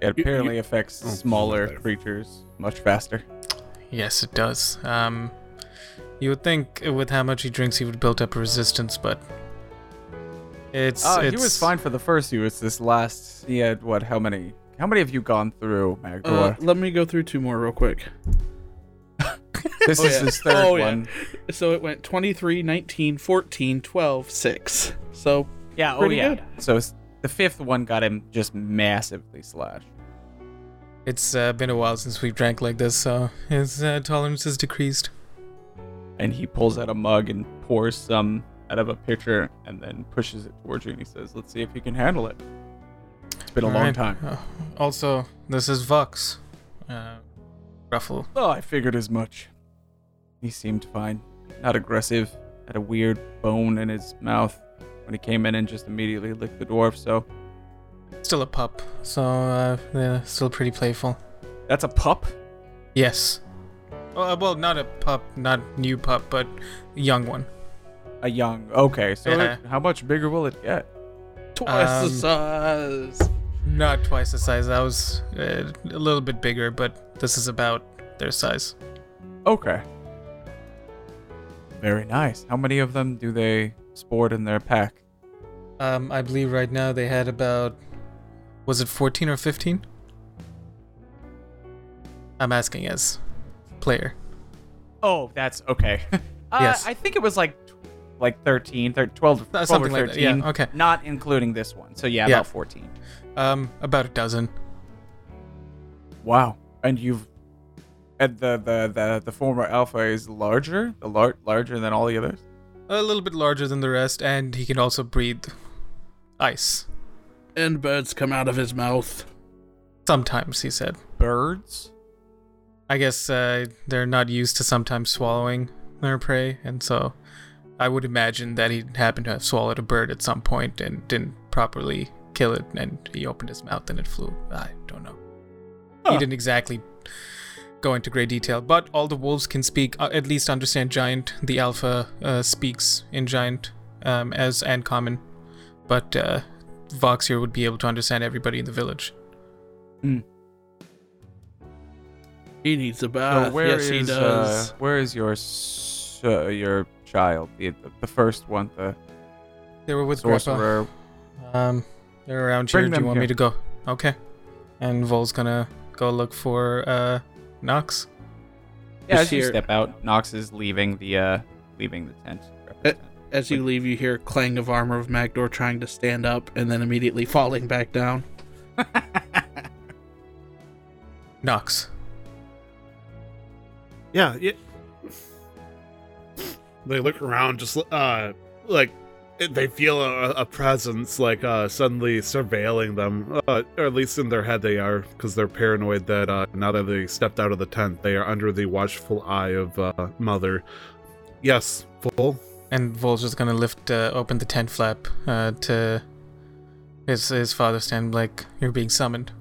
it apparently affects Oh, smaller creatures much faster Yes, it does. Um, you would think with how much he drinks, he would build up resistance, but it's Oh, it's he was fine for the first He was this last. He had what? How many? How many have you gone through, Uh, let me go through two more real quick. This Oh, is yeah. his third Oh, yeah. one. So it went 23, 19, 14, 12, 6. So Yeah, oh yeah. good. So the fifth one got him just massively slashed. It's uh, been a while since we've drank like this, so his uh, tolerance has decreased. And he pulls out a mug and pours some out of a pitcher and then pushes it towards you and he says, Let's see if you can handle it. It's been a long Alright. time. Uh, also, this is Vox. Uh, Ruffle. Oh, I figured as much. He seemed fine. Not aggressive. Had a weird bone in his mouth when he came in and just immediately licked the dwarf, so Still a pup, so uh, yeah, still pretty playful. that's a pup? Yes. Well, uh, well, not a pup, not new pup, but a young one. A young. Okay, so Yeah. it- how much bigger will it get? twice Um, the size. Not twice the size. I was uh, a little bit bigger, but this is about their size. Okay. Very nice. How many of them do they sport in their pack? Um, I believe right now they had about, was it 14 or 15? I'm asking as player. Oh, that's okay. uh, Yes. I think it was like like 13, thir- 12, 12 Uh, or something like 13. that, yeah, okay. Not including this one. So yeah, Yeah. about 14. Um, about a dozen. Wow. And you've and the the the, the former alpha is larger, the lar- larger than all the others. A little bit larger than the rest, and he can also breathe ice. And birds come out of his mouth. Sometimes, he said. Birds? I guess uh, they're not used to sometimes swallowing their prey, and so I would imagine that he happened to have swallowed a bird at some point and didn't properly kill it, and he opened his mouth and it flew. I don't know. He didn't exactly go into great detail, but all the wolves can speak, uh, at least understand Giant. The Alpha uh, speaks in Giant um, as and Common, but uh, Vox here would be able to understand everybody in the village. He needs a So bath. where Uh, yes, he does. Uh, where is your uh, your child? The, the first one, the They were with Grandpa. sorcerer. Um, they're around Bring here. Do you want here. me to go? Okay. And Vol's gonna go look for uh Nox. Yeah, as you step out, Nox is leaving the uh leaving the tent. As you leave, you hear clang of armor of Magdor trying to stand up and then immediately falling back down. Nox. Yeah, yeah. They look around, just uh, like they feel a, a presence, like uh, suddenly surveilling them. Uh, or at least in their head, they are, because they're paranoid that uh, now that they stepped out of the tent, they are under the watchful eye of uh, Mother. Yes, Vol. And Vol's just gonna lift uh, open the tent flap uh, to his his father stand like you're being summoned.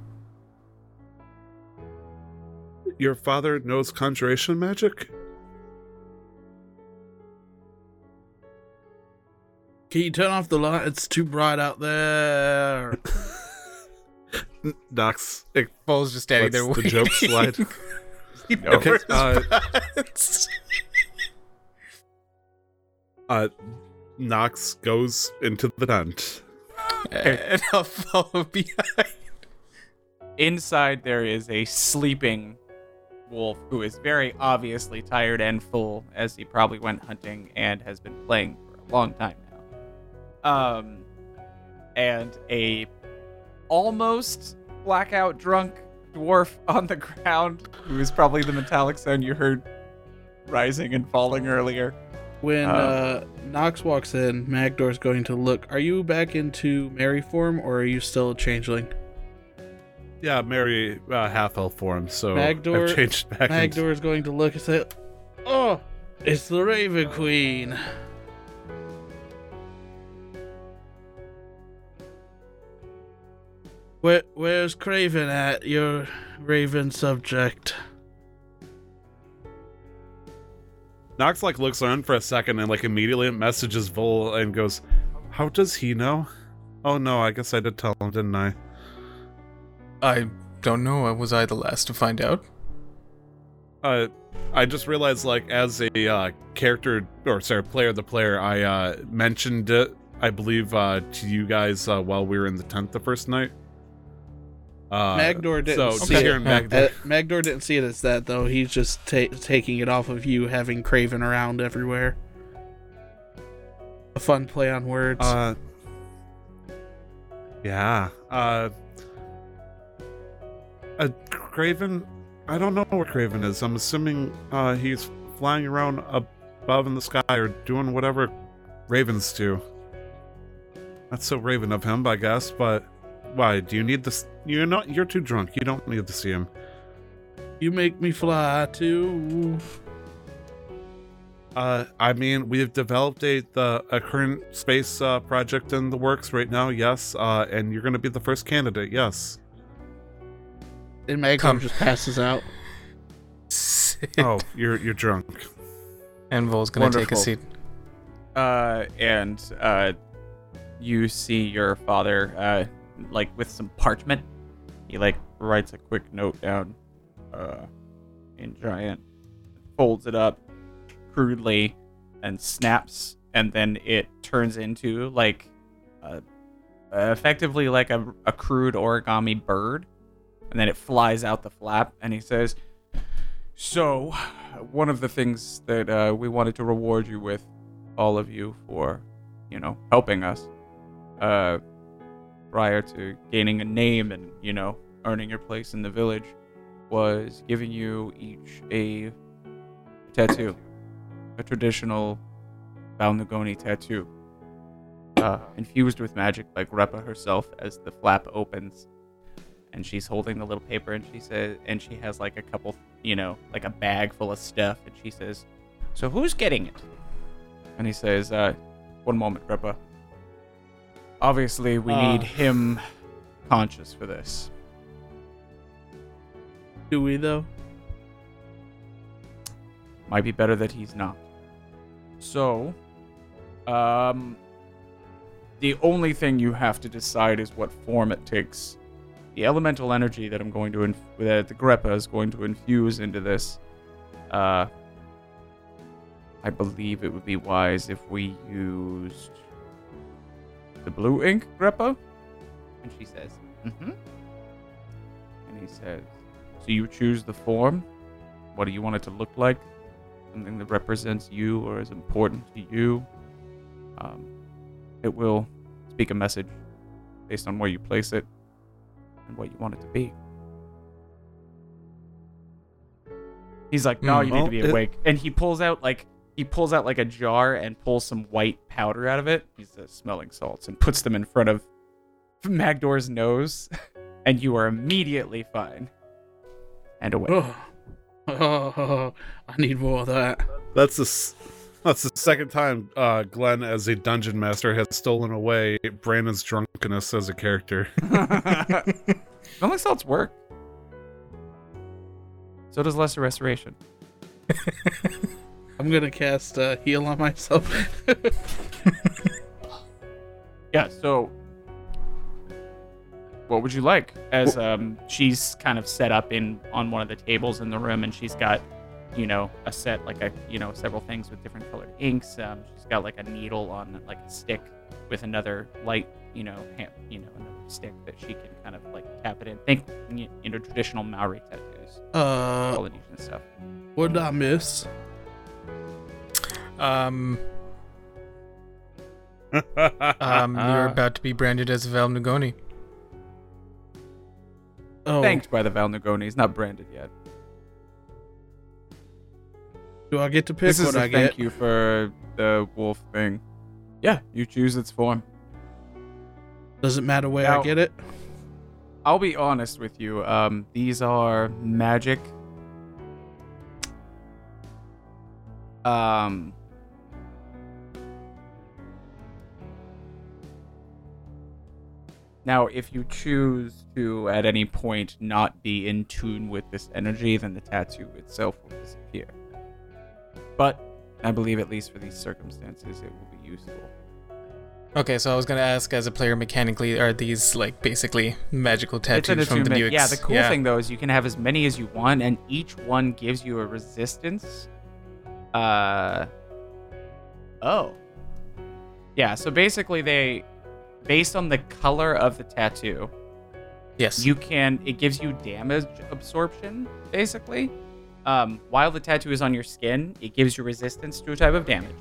Your father knows conjuration magic. Can you turn off the light? It's too bright out there. N- Nox, it, Vol's just standing there What's the joke slide? Okay, uh, best. uh, Nox goes into the tent. and I'll follow behind. Inside there is a sleeping wolf who is very obviously tired and full, as he probably went hunting and has been playing for a long time now. Um, and a almost blackout drunk dwarf on the ground who is probably the metallic sound you heard rising and falling earlier. When Oh. uh, Nox walks in, Magdor's going to look. Are you back into Mary form or are you still a changeling? Yeah, Mary uh, half elf form, so Magdor- I've changed back. into- Magdor is going to look and say, Oh, it's the Raven Queen. Where, where's Craven at, your Raven subject? Nox like looks around for a second and like immediately messages Vol and goes, "How does he know?" Oh no, I guess I did tell him, didn't I? I don't know. Was I the last to find out? Uh, I just realized like as a uh, character or sorry, player, the player, I uh, mentioned it. I believe uh, to you guys uh, while we were in the tent the first night. Uh, Magdor didn't so see Tiki it. Magdor- Uh, Magdor didn't see it as that though. He's just ta- taking it off of you having Craven around everywhere. A fun play on words. Uh, yeah. Uh, uh, Craven. I don't know where Craven is. I'm assuming uh, he's flying around above in the sky or doing whatever ravens do. That's so Raven of him, I guess. But why? Do you need this? You're not. You're too drunk. You don't need to see him. you make me fly too. Uh, I mean, we've developed a the a current space uh, project in the works right now. Yes, uh, and you're going to be the first candidate. Yes. And Magdor Come. just passes out. Sit. Oh, you're you're drunk. And Vol's gonna take a Wonderful. seat. Uh, and uh, you see your father, uh, like with some parchment. He like writes a quick note down, uh, in giant, folds it up crudely, and snaps, and then it turns into like, effectively like a, a crude origami bird, and then it flies out the flap, and he says, "So, one of the things that uh, we wanted to reward you with." all of you for, you know, helping us uh, prior to gaining a name and, you know, earning your place in the village was giving you each a tattoo, a traditional Balnugoni tattoo, uh, infused with magic by Greppa herself as the flap opens. And she's holding the little paper and she says, and she has like a couple, you know, like a bag full of stuff. And she says, So who's getting it? and he says, uh, "One moment, Greppa. Obviously, we Ah. need him conscious for this. Do we though? Might be better that he's not. So, um, the only thing you have to decide is what form it takes. The elemental energy that I'm going to inf- that the Greppa is going to infuse into this. Uh, I believe it would be wise if we used the blue ink Greppa. And she says, "Mm-hmm." And he says, "So you choose the form. What do you want it to look like? Something that represents you or is important to you. Um, it will speak a message based on where you place it and what you want it to be." He's like, "No, Hmm, you well, need to be it- awake." And he pulls out like he pulls out like a jar and pulls some white powder out of it. He's uh, smelling salts and puts them in front of Magdor's nose, and you are immediately fine and away. Oh. oh, I need more of that. That's the that's the second time uh, Glenn, as a dungeon master, has stolen away Brandon's drunkenness as a character. Smelling salts work. So does lesser restoration. I'm gonna cast uh, heal on myself. Yeah. So, what would you like? As um, she's kind of set up in on one of the tables in the room, and she's got, you know, a set like a you know several things with different colored inks. Um, she's got like a needle on like a stick with another light, you know, hand, you know, another stick that she can kind of like tap it in. Think you know traditional Maori tattoos, uh, Polynesian stuff. what did I miss? Um, um, you're about to be branded as Val Nugoni. Oh, Thanked by the Valnugonis, not branded yet. do I get to pick this is what a I thank get? you for the wolf thing. Yeah, you choose its form. Does it matter where Now- I get it? I'll be honest with you. Um, these are magic. Um. Now, if you choose to at any point not be in tune with this energy, then the tattoo itself will disappear. But I believe, at least for these circumstances, it will be useful. Okay, so I was gonna ask, as a player, mechanically, are these like basically magical tattoos from the attunement. Buicks? Yeah, the cool thing though is you can have as many as you want, and each one gives you a resistance. Uh oh. Yeah, so basically they based on the color of the tattoo, Yes. you can it gives you damage absorption basically. Um, while the tattoo is on your skin it gives you resistance to a type of damage.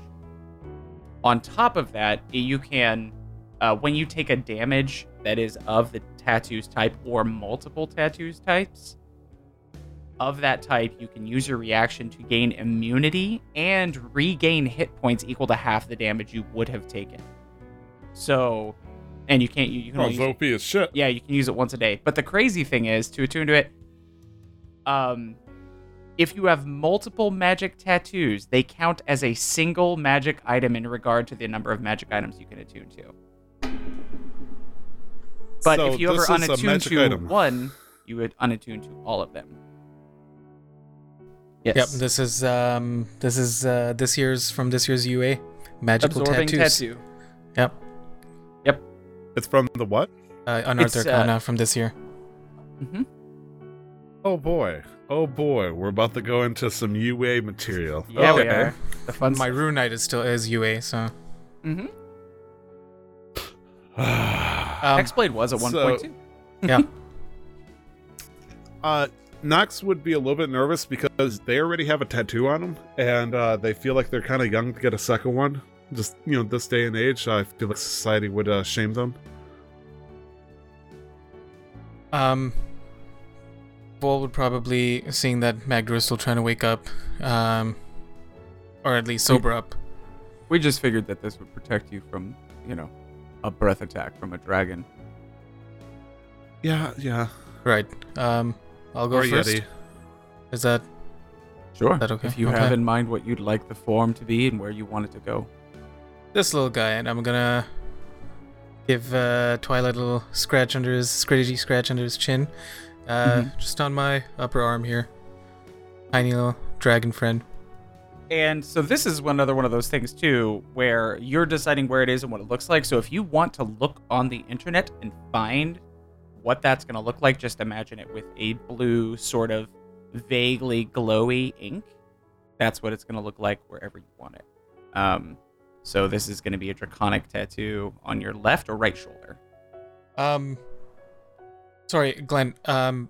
On top of that you can uh, when you take a damage that is of the tattoos type or multiple tattoos types of that type you can use your reaction to gain immunity and regain hit points equal to half the damage you would have taken. So and you can't you, you can Oh, only it's use OP as shit. yeah, you can use it once a day. But the crazy thing is to attune to it, um, if you have multiple magic tattoos, they count as a single magic item in regard to the number of magic items you can attune to. But So if you ever this is a unattune to item. one, you would unattune to all of them. Yes. Yep. This is um this is uh this year's from this year's UA magical Absorbing tattoos. tattoo. Yep. It's from the what? Uh, Unearthed It's, uh, Arcana from this year. hmm Oh boy. Oh boy. We're about to go into some UA material. Yeah, we are. The fun My Rune Knight is still is UA, so hmm um, Hexblade was at one so- point too. yeah. Uh, Nox would be a little bit nervous because they already have a tattoo on them, and uh, they feel like they're kind of young to get a second one. Just you know, this day and age, I feel like society would uh, shame them. Um, Vol would probably, seeing that Magdor is still trying to wake up, um, or at least sober up. We just figured that this would protect you from, you know, a breath attack from a dragon. Yeah, yeah. Right. Um, I'll go Or first. Yeti. Is that Sure. that okay? If you Okay. have in mind what you'd like the form to be and where you want it to go. This little guy? And I'm gonna give uh, Twilight a little scratch under his scratchy scratch under his chin, uh, Mhm. just on my upper arm here. Tiny little dragon friend. And so this is one other one of those things too, where you're deciding where it is and what it looks like. So if you want to look on the internet and find what that's going to look like, just imagine it with a blue sort of vaguely glowy ink. That's what it's going to look like wherever you want it. Um, so this is going to be a draconic tattoo on your left or right shoulder. Um, sorry, Glenn. Um,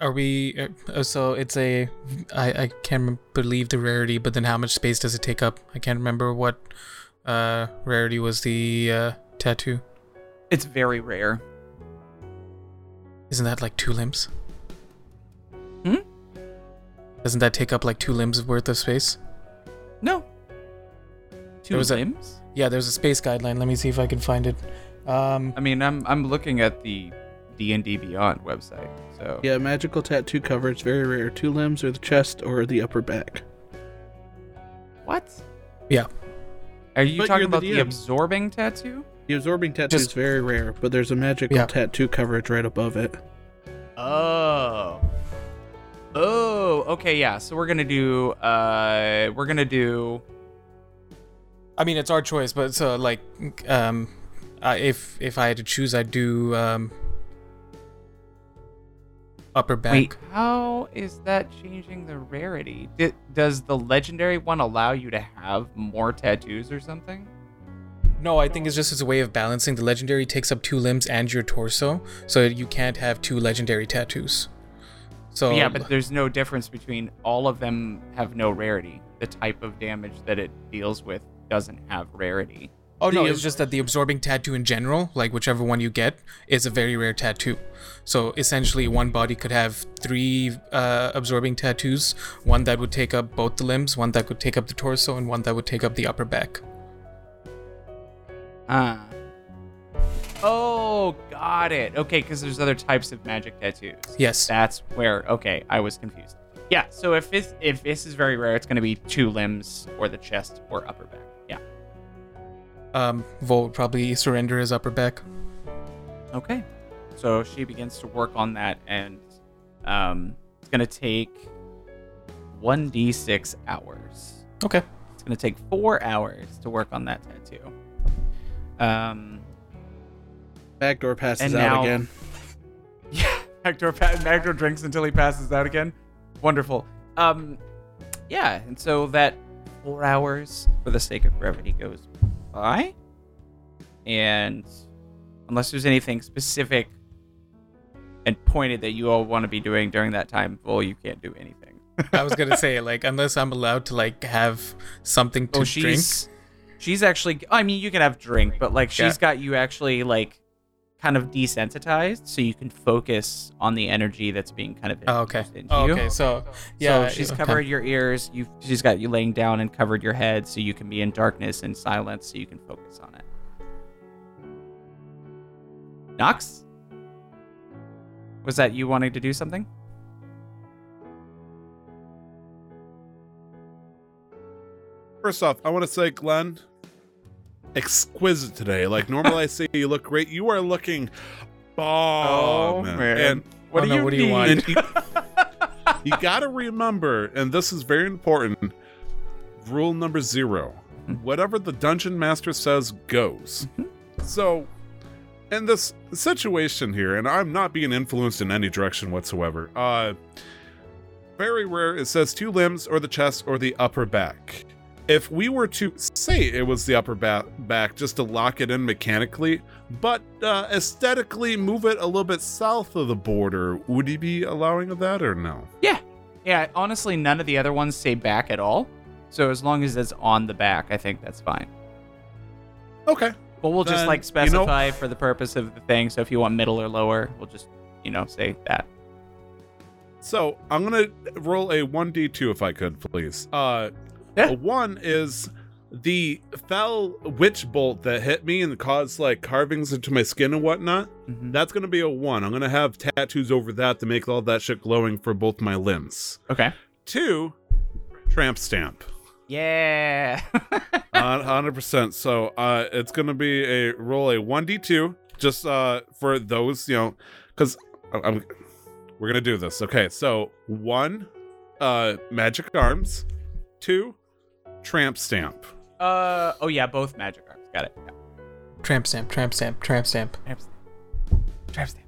are we? Uh, so it's a. I I can't believe the rarity, but then how much space does it take up? I can't remember what uh rarity was the uh tattoo. It's very rare. Isn't that like two limbs? Hmm? Doesn't that take up like two limbs worth of space? No. Two There was a- limbs? Yeah, there's a space guideline. Let me see if I can find it. Um, I mean, I'm I'm looking at the D and D Beyond website. So Yeah, magical tattoo coverage very rare. Two limbs, or the chest, or the upper back. what? Yeah. Are you But talking you're the about the absorbing tattoo? The absorbing tattoo Just- is very rare, but there's a magical Yeah. tattoo coverage right above it. Oh. Oh, okay, yeah. So we're gonna do uh we're gonna do I mean, it's our choice, but so like, um, uh, if if I had to choose, I'd do um upper back. Wait, how is that changing the rarity? Di- does the legendary one allow you to have more tattoos or something? No, I think it's just as a way of balancing. The legendary takes up two limbs and your torso, so you can't have two legendary tattoos. So yeah, but there's no difference between all of them have no rarity. The type of damage that it deals with doesn't have rarity. oh no, it's just that the absorbing tattoo in general, like whichever one you get, is a very rare tattoo. So essentially, one body could have three uh, absorbing tattoos: one that would take up both the limbs, one that would take up the torso, and one that would take up the upper back. Ah. Oh, got it. Okay, because there's other types of magic tattoos. Yes. That's where. Okay, I was confused. Yeah. So if this if this is very rare, it's going to be two limbs or the chest or upper back. Yeah. Um, Vol would probably surrender his upper back. Okay. So she begins to work on that, and um, it's going to take one d six hours. Okay. It's going to take four hours to work on that tattoo. Um. Backdoor passes And out now- again. Yeah, Hector pa- Hector drinks until he passes out again. Wonderful. Um, yeah, and so that four hours, for the sake of brevity, goes by. And unless there's anything specific and pointed that you all want to be doing during that time. Well, you can't do anything. I was gonna say like unless I'm allowed to like have something oh, to oh, drink. she's she's actually. I mean, you can have drink, but like she's Yeah. got you actually like kind of desensitized, so you can focus on the energy that's being kind of Oh, okay. into Oh, you. okay. So yeah, so she's okay. covered your ears. You she's got you laying down and covered your head, so you can be in darkness and silence, so you can focus on it. Nox, was that you wanting to do something? First off, I want to say, Glenn, exquisite today. Like normally I say you look great. You are looking bomb. And what Oh, do you what do you want? You, you gotta remember, and this is very important. Rule number zero: whatever the dungeon master says goes. So, in this situation here, and I'm not being influenced in any direction whatsoever. Uh, very rare. It says two limbs, or the chest, or the upper back. If we were to say it was the upper ba- back, just to lock it in mechanically, but uh, aesthetically move it a little bit south of the border, would he be allowing of that or no? Yeah, Yeah, honestly, none of the other ones say back at all. So as long as it's on the back, I think that's fine. Okay. But we'll just Then, like you know- specify for the purpose of the thing. So if you want middle or lower, we'll just you know say that. So I'm gonna roll a one d two if I could, please. Uh, Yeah. one is the fell witch bolt that hit me and caused like carvings into my skin and whatnot. Mhm. That's gonna be a one. I'm gonna have tattoos over that to make all that shit glowing for both my limbs. Okay. Two, tramp stamp. Yeah. hundred percent. So uh, it's gonna be a roll a one d two just uh for those you know because I'm we're gonna do this. Okay, so one, uh, magic arms, two, tramp stamp. uh oh yeah, both magic arms. Got it. Yeah. tramp stamp, tramp stamp, tramp stamp, Tramp stamp. Tramp stamp.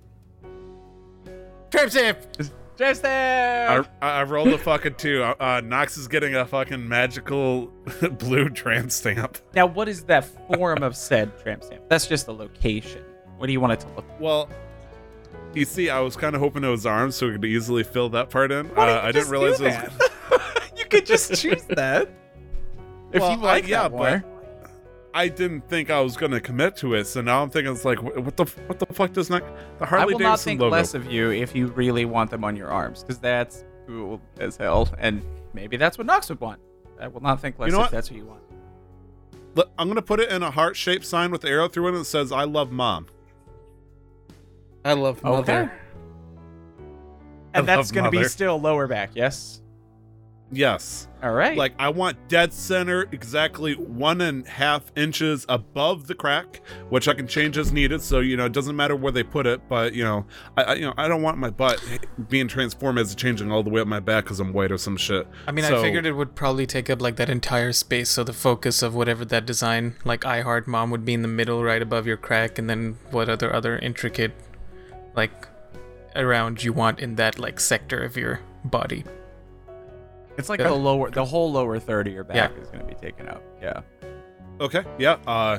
tramp stamp. Tramp stamp. I, I rolled a fucking two. Uh, uh, Nox is getting a fucking magical blue tramp stamp. Now, what is that form of said tramp stamp? That's just the location. What do you want it to look? Like? Well, you see, I was kind of hoping it was arms so we could easily fill that part in. Why Uh, you I just didn't realize do it was. you could just choose that. If Well, you like I- yeah, that more. I didn't think I was gonna commit to it, so now I'm thinking it's like, what the what the fuck does not the Harley I Harley will not Davidson think logo? less of you if you really want them on your arms, because that's cool as hell, and maybe that's what Nox would want. I will not think less know if what? that's what you want. Look, I'm gonna put it in a heart shaped sign with the arrow through it that says "I love mom." I love mother. And I that's going to be still lower back, yes? Yes, All right. like I want dead center, exactly one and a half inches above the crack, which I can change as needed. So you know, it doesn't matter where they put it, but you know, I, I you know I don't want my butt being transformed as changing all the way up my back because I'm white or some shit. I mean, So- I figured it would probably take up like that entire space, so the focus of whatever that design, like I Heart Mom, would be in the middle, right above your crack, and then what other other intricate, like, around you want in that like sector of your body. It's like Yeah. the lower, the whole lower third of your back Yeah. is going to be taken up. Yeah. Okay, yeah. Uh,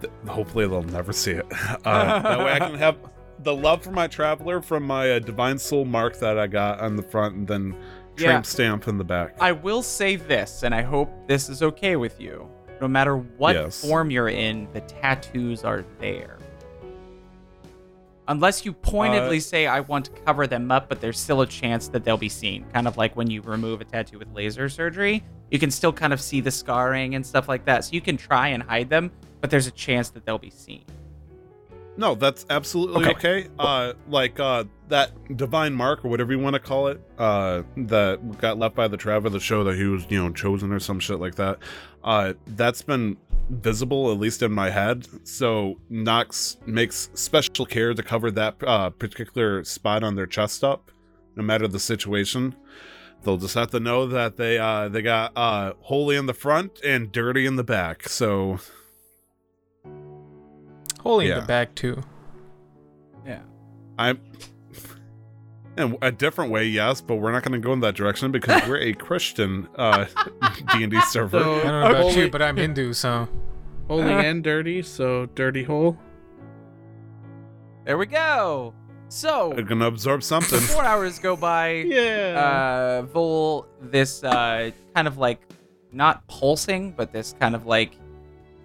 th- hopefully they'll never see it. Uh, that way I can have the love for my traveler from my uh, divine soul mark that I got on the front, and then tramp Yeah. stamp in the back. I will say this, and I hope this is okay with you. No matter what Yes. form you're in, the tattoos are there. Unless you pointedly Uh, say, I want to cover them up, but there's still a chance that they'll be seen. Kind of like when you remove a tattoo with laser surgery, you can still kind of see the scarring and stuff like that. So you can try and hide them, but there's a chance that they'll be seen. No, that's absolutely Okay. okay. Uh, like uh, that divine mark or whatever you want to call it, uh, that got left by the traveler the show that he was, you know, chosen or some shit like that. Uh, that's been visible at least in my head. So Nox makes special care to cover that uh, particular spot on their chest up, no matter the situation. They'll just have to know that they uh, they got uh, holy in the front and dirty in the back. So Holy in the back too. Yeah. I'm in a different way, yes, but we're not going to go in that direction because we're a Christian uh, D&D server. I don't know about holy, you, but I'm Hindu, so holy and dirty. So dirty hole. There we go. So They're gonna absorb something. four hours go by. Yeah. uh, Vol, this uh, kind of like not pulsing, but this kind of like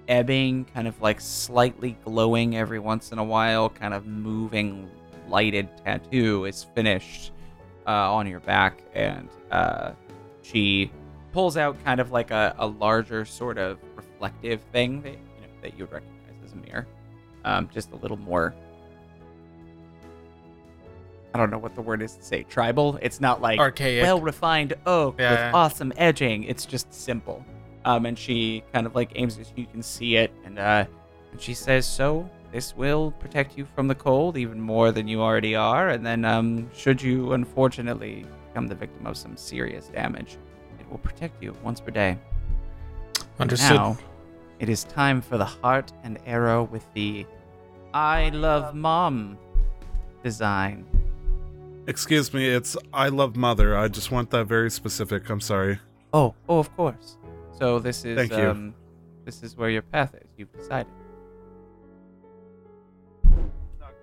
ebbing, kind of like slightly glowing every once in a while, kind of moving lighted tattoo is finished uh, on your back, and uh, she pulls out kind of like a, a larger sort of reflective thing that you know that you would recognize as a mirror, um, just a little more I don't know what the word is to say. Tribal. It's not like Archaic. well refined oak Yeah. with awesome edging. It's just simple. Um, and she kind of like aims it. you can see it, and uh, and she says, "So this will protect you from the cold even more than you already are. And then, um, should you unfortunately become the victim of some serious damage, it will protect you once per day. Understood. Now, it is time for the heart and arrow with the I love mom design. Excuse me, it's I love mother. I just want that very specific. I'm sorry. Oh, oh, of course. So this is Thank you. um, this is where your path is. You've decided.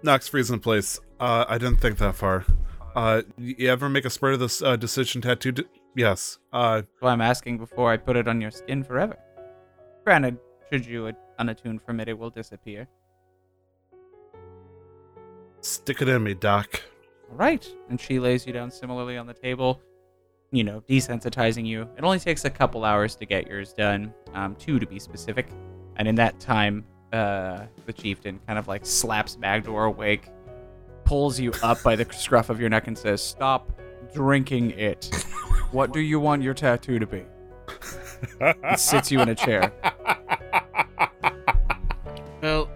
Nox freezing place. Uh, I didn't think that far. Uh, you ever make a spur of this uh, decision tattoo? D- yes. Uh, why I'm asking before I put it on your skin forever. Granted, should you unattune from it, it will disappear. stick it in me, Doc. All right. And she lays you down similarly on the table, you know, desensitizing you. It only takes a couple hours to get yours done, um, two to be specific. And in that time, uh, the chieftain kind of like slaps Magdor awake, pulls you up by the scruff of your neck, and says, Stop drinking it. What do you want your tattoo to be? And sits you in a chair. Well,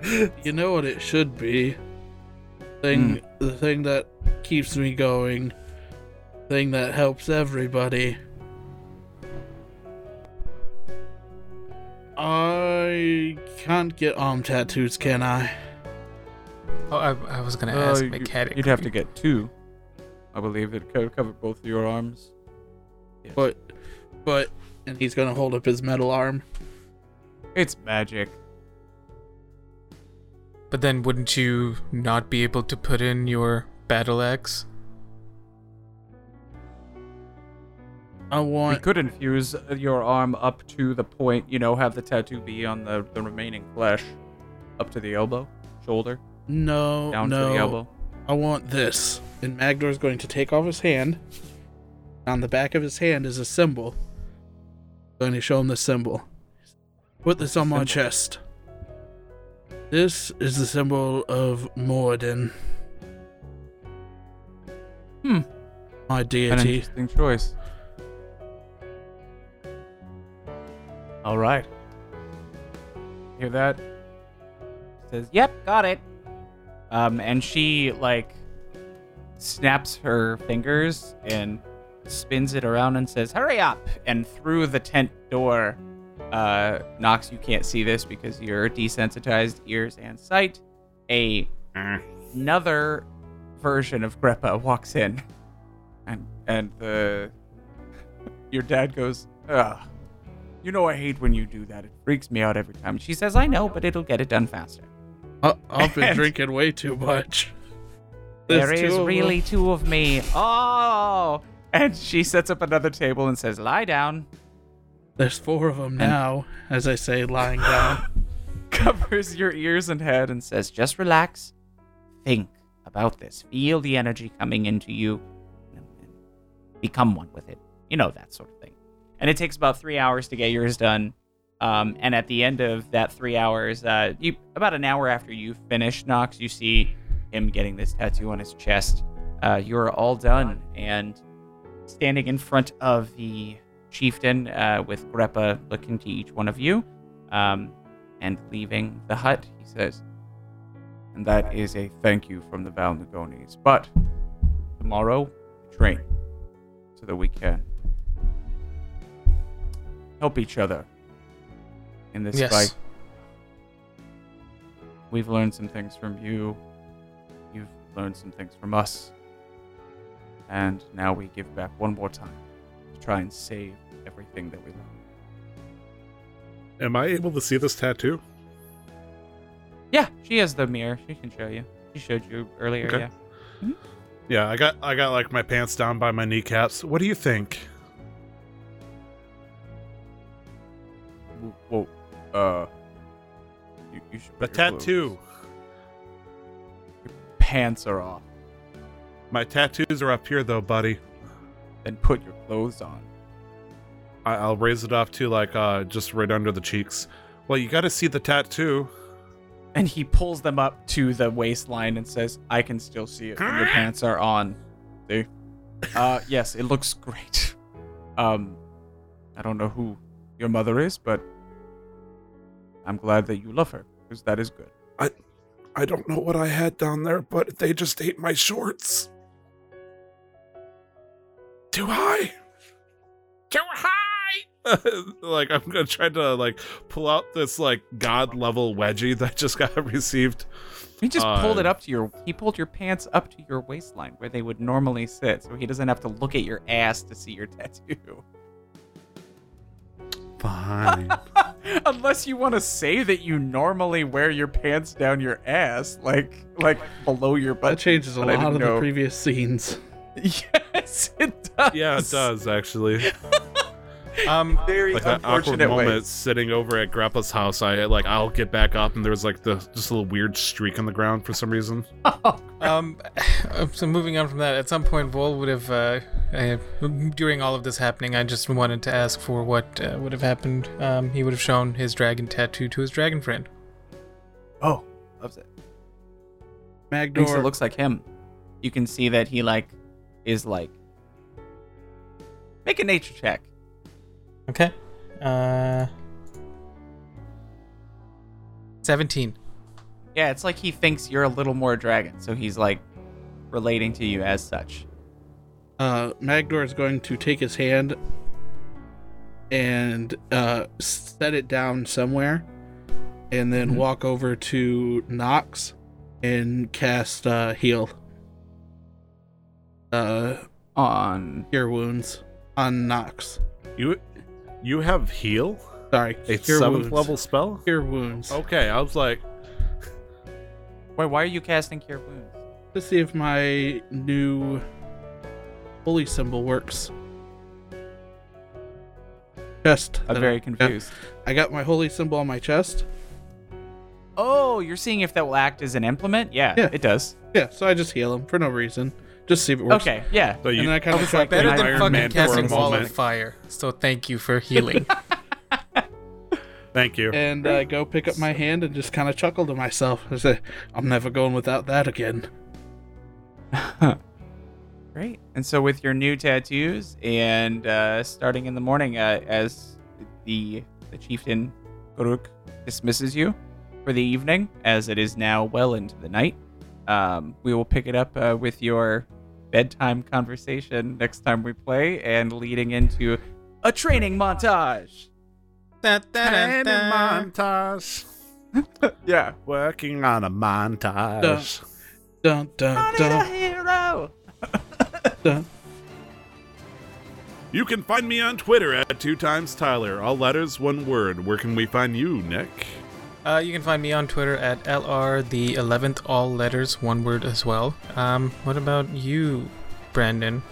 you know what it should be. Thing, Hmm. the thing that keeps me going. Thing that helps everybody. I can't get arm tattoos, can I? Oh, I, I was gonna Uh, ask you- mechanic. You'd have to get two. I believe it could cover both of your arms. Yes. But, but, and he's gonna hold up his metal arm. it's magic. But then, wouldn't you not be able to put in your battle axe? I We want. could infuse your arm up to the point, you know, have the tattoo be on the, the remaining flesh, up to the elbow, shoulder, No, down no. to the elbow. I want this. And Magdor is going to take off his hand. On the back of his hand is a symbol. I'm Going to show him the symbol. Put this on my chest. This is the symbol of Moradin, Hmm. my An deity. interesting choice. All right. Hear that? Says, "Yep, got it." Um, and she like snaps her fingers and spins it around and says, "Hurry up!" And through the tent door, uh, Nox, you can't see this because you're desensitized ears and sight. A another version of Greppa walks in, and and the your dad goes, Ugh. You know I hate when you do that. It freaks me out every time. She says, I know, but it'll get it done faster. I- I've been drinking way too much. There There's two really them. two of me. Oh! And she sets up another table and says, Lie down. There's four of them now, as I say, lying down. Covers your ears and head and says, Just relax. Think about this. Feel the energy coming into you. Become one with it. You know, that sort of thing. And it takes about three hours to get yours done. Um, and at the end of that three hours, uh, you about an hour after you finish Nox, you see him getting this tattoo on his chest. Uh, you're all done, and standing in front of the chieftain uh, with Greppa looking to each one of you, um, and leaving the hut, he says, "And that is a thank you from the Valnagonis. But tomorrow, train so that we can help each other in this Yes. fight." We've learned some things from you. You've learned some things from us. And now we give back one more time to try and save everything that we love. Am I able to see this tattoo? Yeah, she has the mirror. She can show you. She showed you earlier, Okay. yeah. Mm-hmm. Yeah, I got I got like my pants down by my kneecaps. What do you think? Well, uh, you, you should The put your tattoo. Pants are off. My tattoos are up here though, buddy. Then put your clothes on. I, I'll raise it off to like uh just right under the cheeks. Well, you got to see the tattoo. And he pulls them up to the waistline and says, "I can still see it. when Your pants are on." See? Uh, yes, it looks great. Um, I don't know who your mother is, but I'm glad that you love her because that is good. I I don't know what I had down there, but they just ate my shorts. Too high. Too high. like I'm gonna try to like pull out this like god level wedgie that I just got received. He just pulled it Uh, up to your. He pulled your pants up to your waistline where they would normally sit, so he doesn't have to look at your ass to see your tattoo. Fine. Unless you want to say that you normally wear your pants down your ass, like like below your butt. That changes a but lot of know. the previous scenes. Yes, it does. yeah, it does actually. Um, Very Like that awkward unfortunate way. moment sitting over at Grandpa's house. I like I'll get back up and there's like the just a little weird streak on the ground for some reason. um, so moving on from that, at some point, Vol would have, uh, uh, during all of this happening, I just wanted to ask for what uh, would have happened. Um, he would have shown his dragon tattoo to his dragon friend. Oh, loves it. Thinks it looks like him. You can see that he like is like. Make a nature check. Okay. Uh, seventeen. Yeah, it's like he thinks you're a little more dragon, so he's like relating to you as such. uh, Magdor is going to take his hand and uh, set it down somewhere, and then Mhm. walk over to Nox and cast uh, heal. Uh, On cure wounds on Nox. You you have heal? Sorry, A cure seventh wounds. level spell? Cure wounds. Okay, I was like, wait, why are you casting cure wounds? To see if my new holy symbol works. Chest. I'm very I- confused. I got my holy symbol on my chest. Oh, you're seeing if that will act as an implement? Yeah, Yeah. it does. Yeah, so I just heal him for no reason. Just see if it works. Okay, yeah. so And you, then I kind I of was try like, to Better Iron than fucking Man casting wall of fire. So thank you for healing. thank you. and I go pick up my hand and just kind of chuckle to myself. I say, I'm never going without that again. Great. And so, with your new tattoos, and uh, starting in the morning, uh, as the the chieftain Goruk dismisses you for the evening, as it is now well into the night, um, we will pick it up uh, with your bedtime conversation next time we play, and leading into a training montage. Da, da, da, Training da. montage. Yeah. Working on a montage. Dun dun dun hero. dun. You can find me on Twitter at two times Tyler. All letters, one word. Where can we find you, Nick? Uh, you can find me on Twitter at LR the 11th, all letters, one word as well. Um, what about you, Brandon?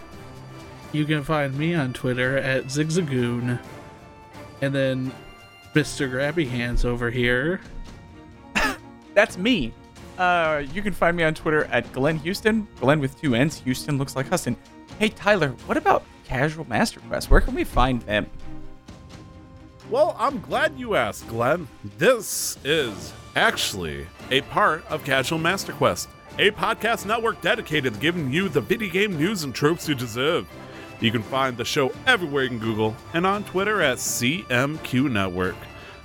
You can find me on Twitter at Zigzagoon. And then Mr. Grabby Hands over here. That's me. Uh, you can find me on Twitter at Glenn Houston. Glenn with two N's. Houston looks like Huston. Hey Tyler, what about Casual Master Quest? Where can we find them? Well, I'm glad you asked, Glenn. This is actually a part of Casual Master Quest, a podcast network dedicated to giving you the video game news and tropes you deserve. You can find the show everywhere you can Google and on Twitter at CMQ Network.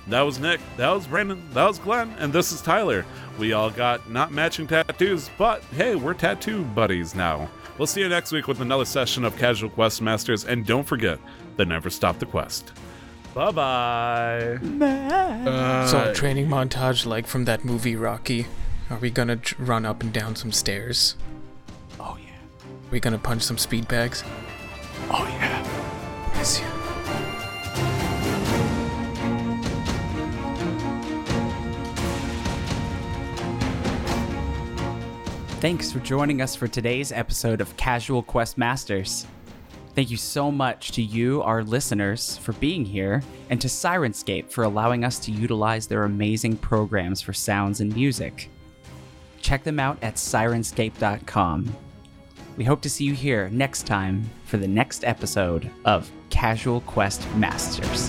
That was Nick, that was Brandon, that was Glenn, and this is Tyler. We all got not matching tattoos, but hey, we're tattoo buddies now. We'll see you next week with another session of Casual Quest Masters, and don't forget to never stop the quest. Bye bye. Uh, so, training montage like from that movie Rocky. Are we gonna j- run up and down some stairs? Oh yeah. Are we gonna punch some speed bags? Oh yeah. Miss you. Thanks for joining us for today's episode of Casual Quest Masters. Thank you so much to you, our listeners, for being here, and to Syrinscape for allowing us to utilize their amazing programs for sounds and music. Check them out at syrinscape.com. We hope to see you here next time for the next episode of Casual Quest Masters.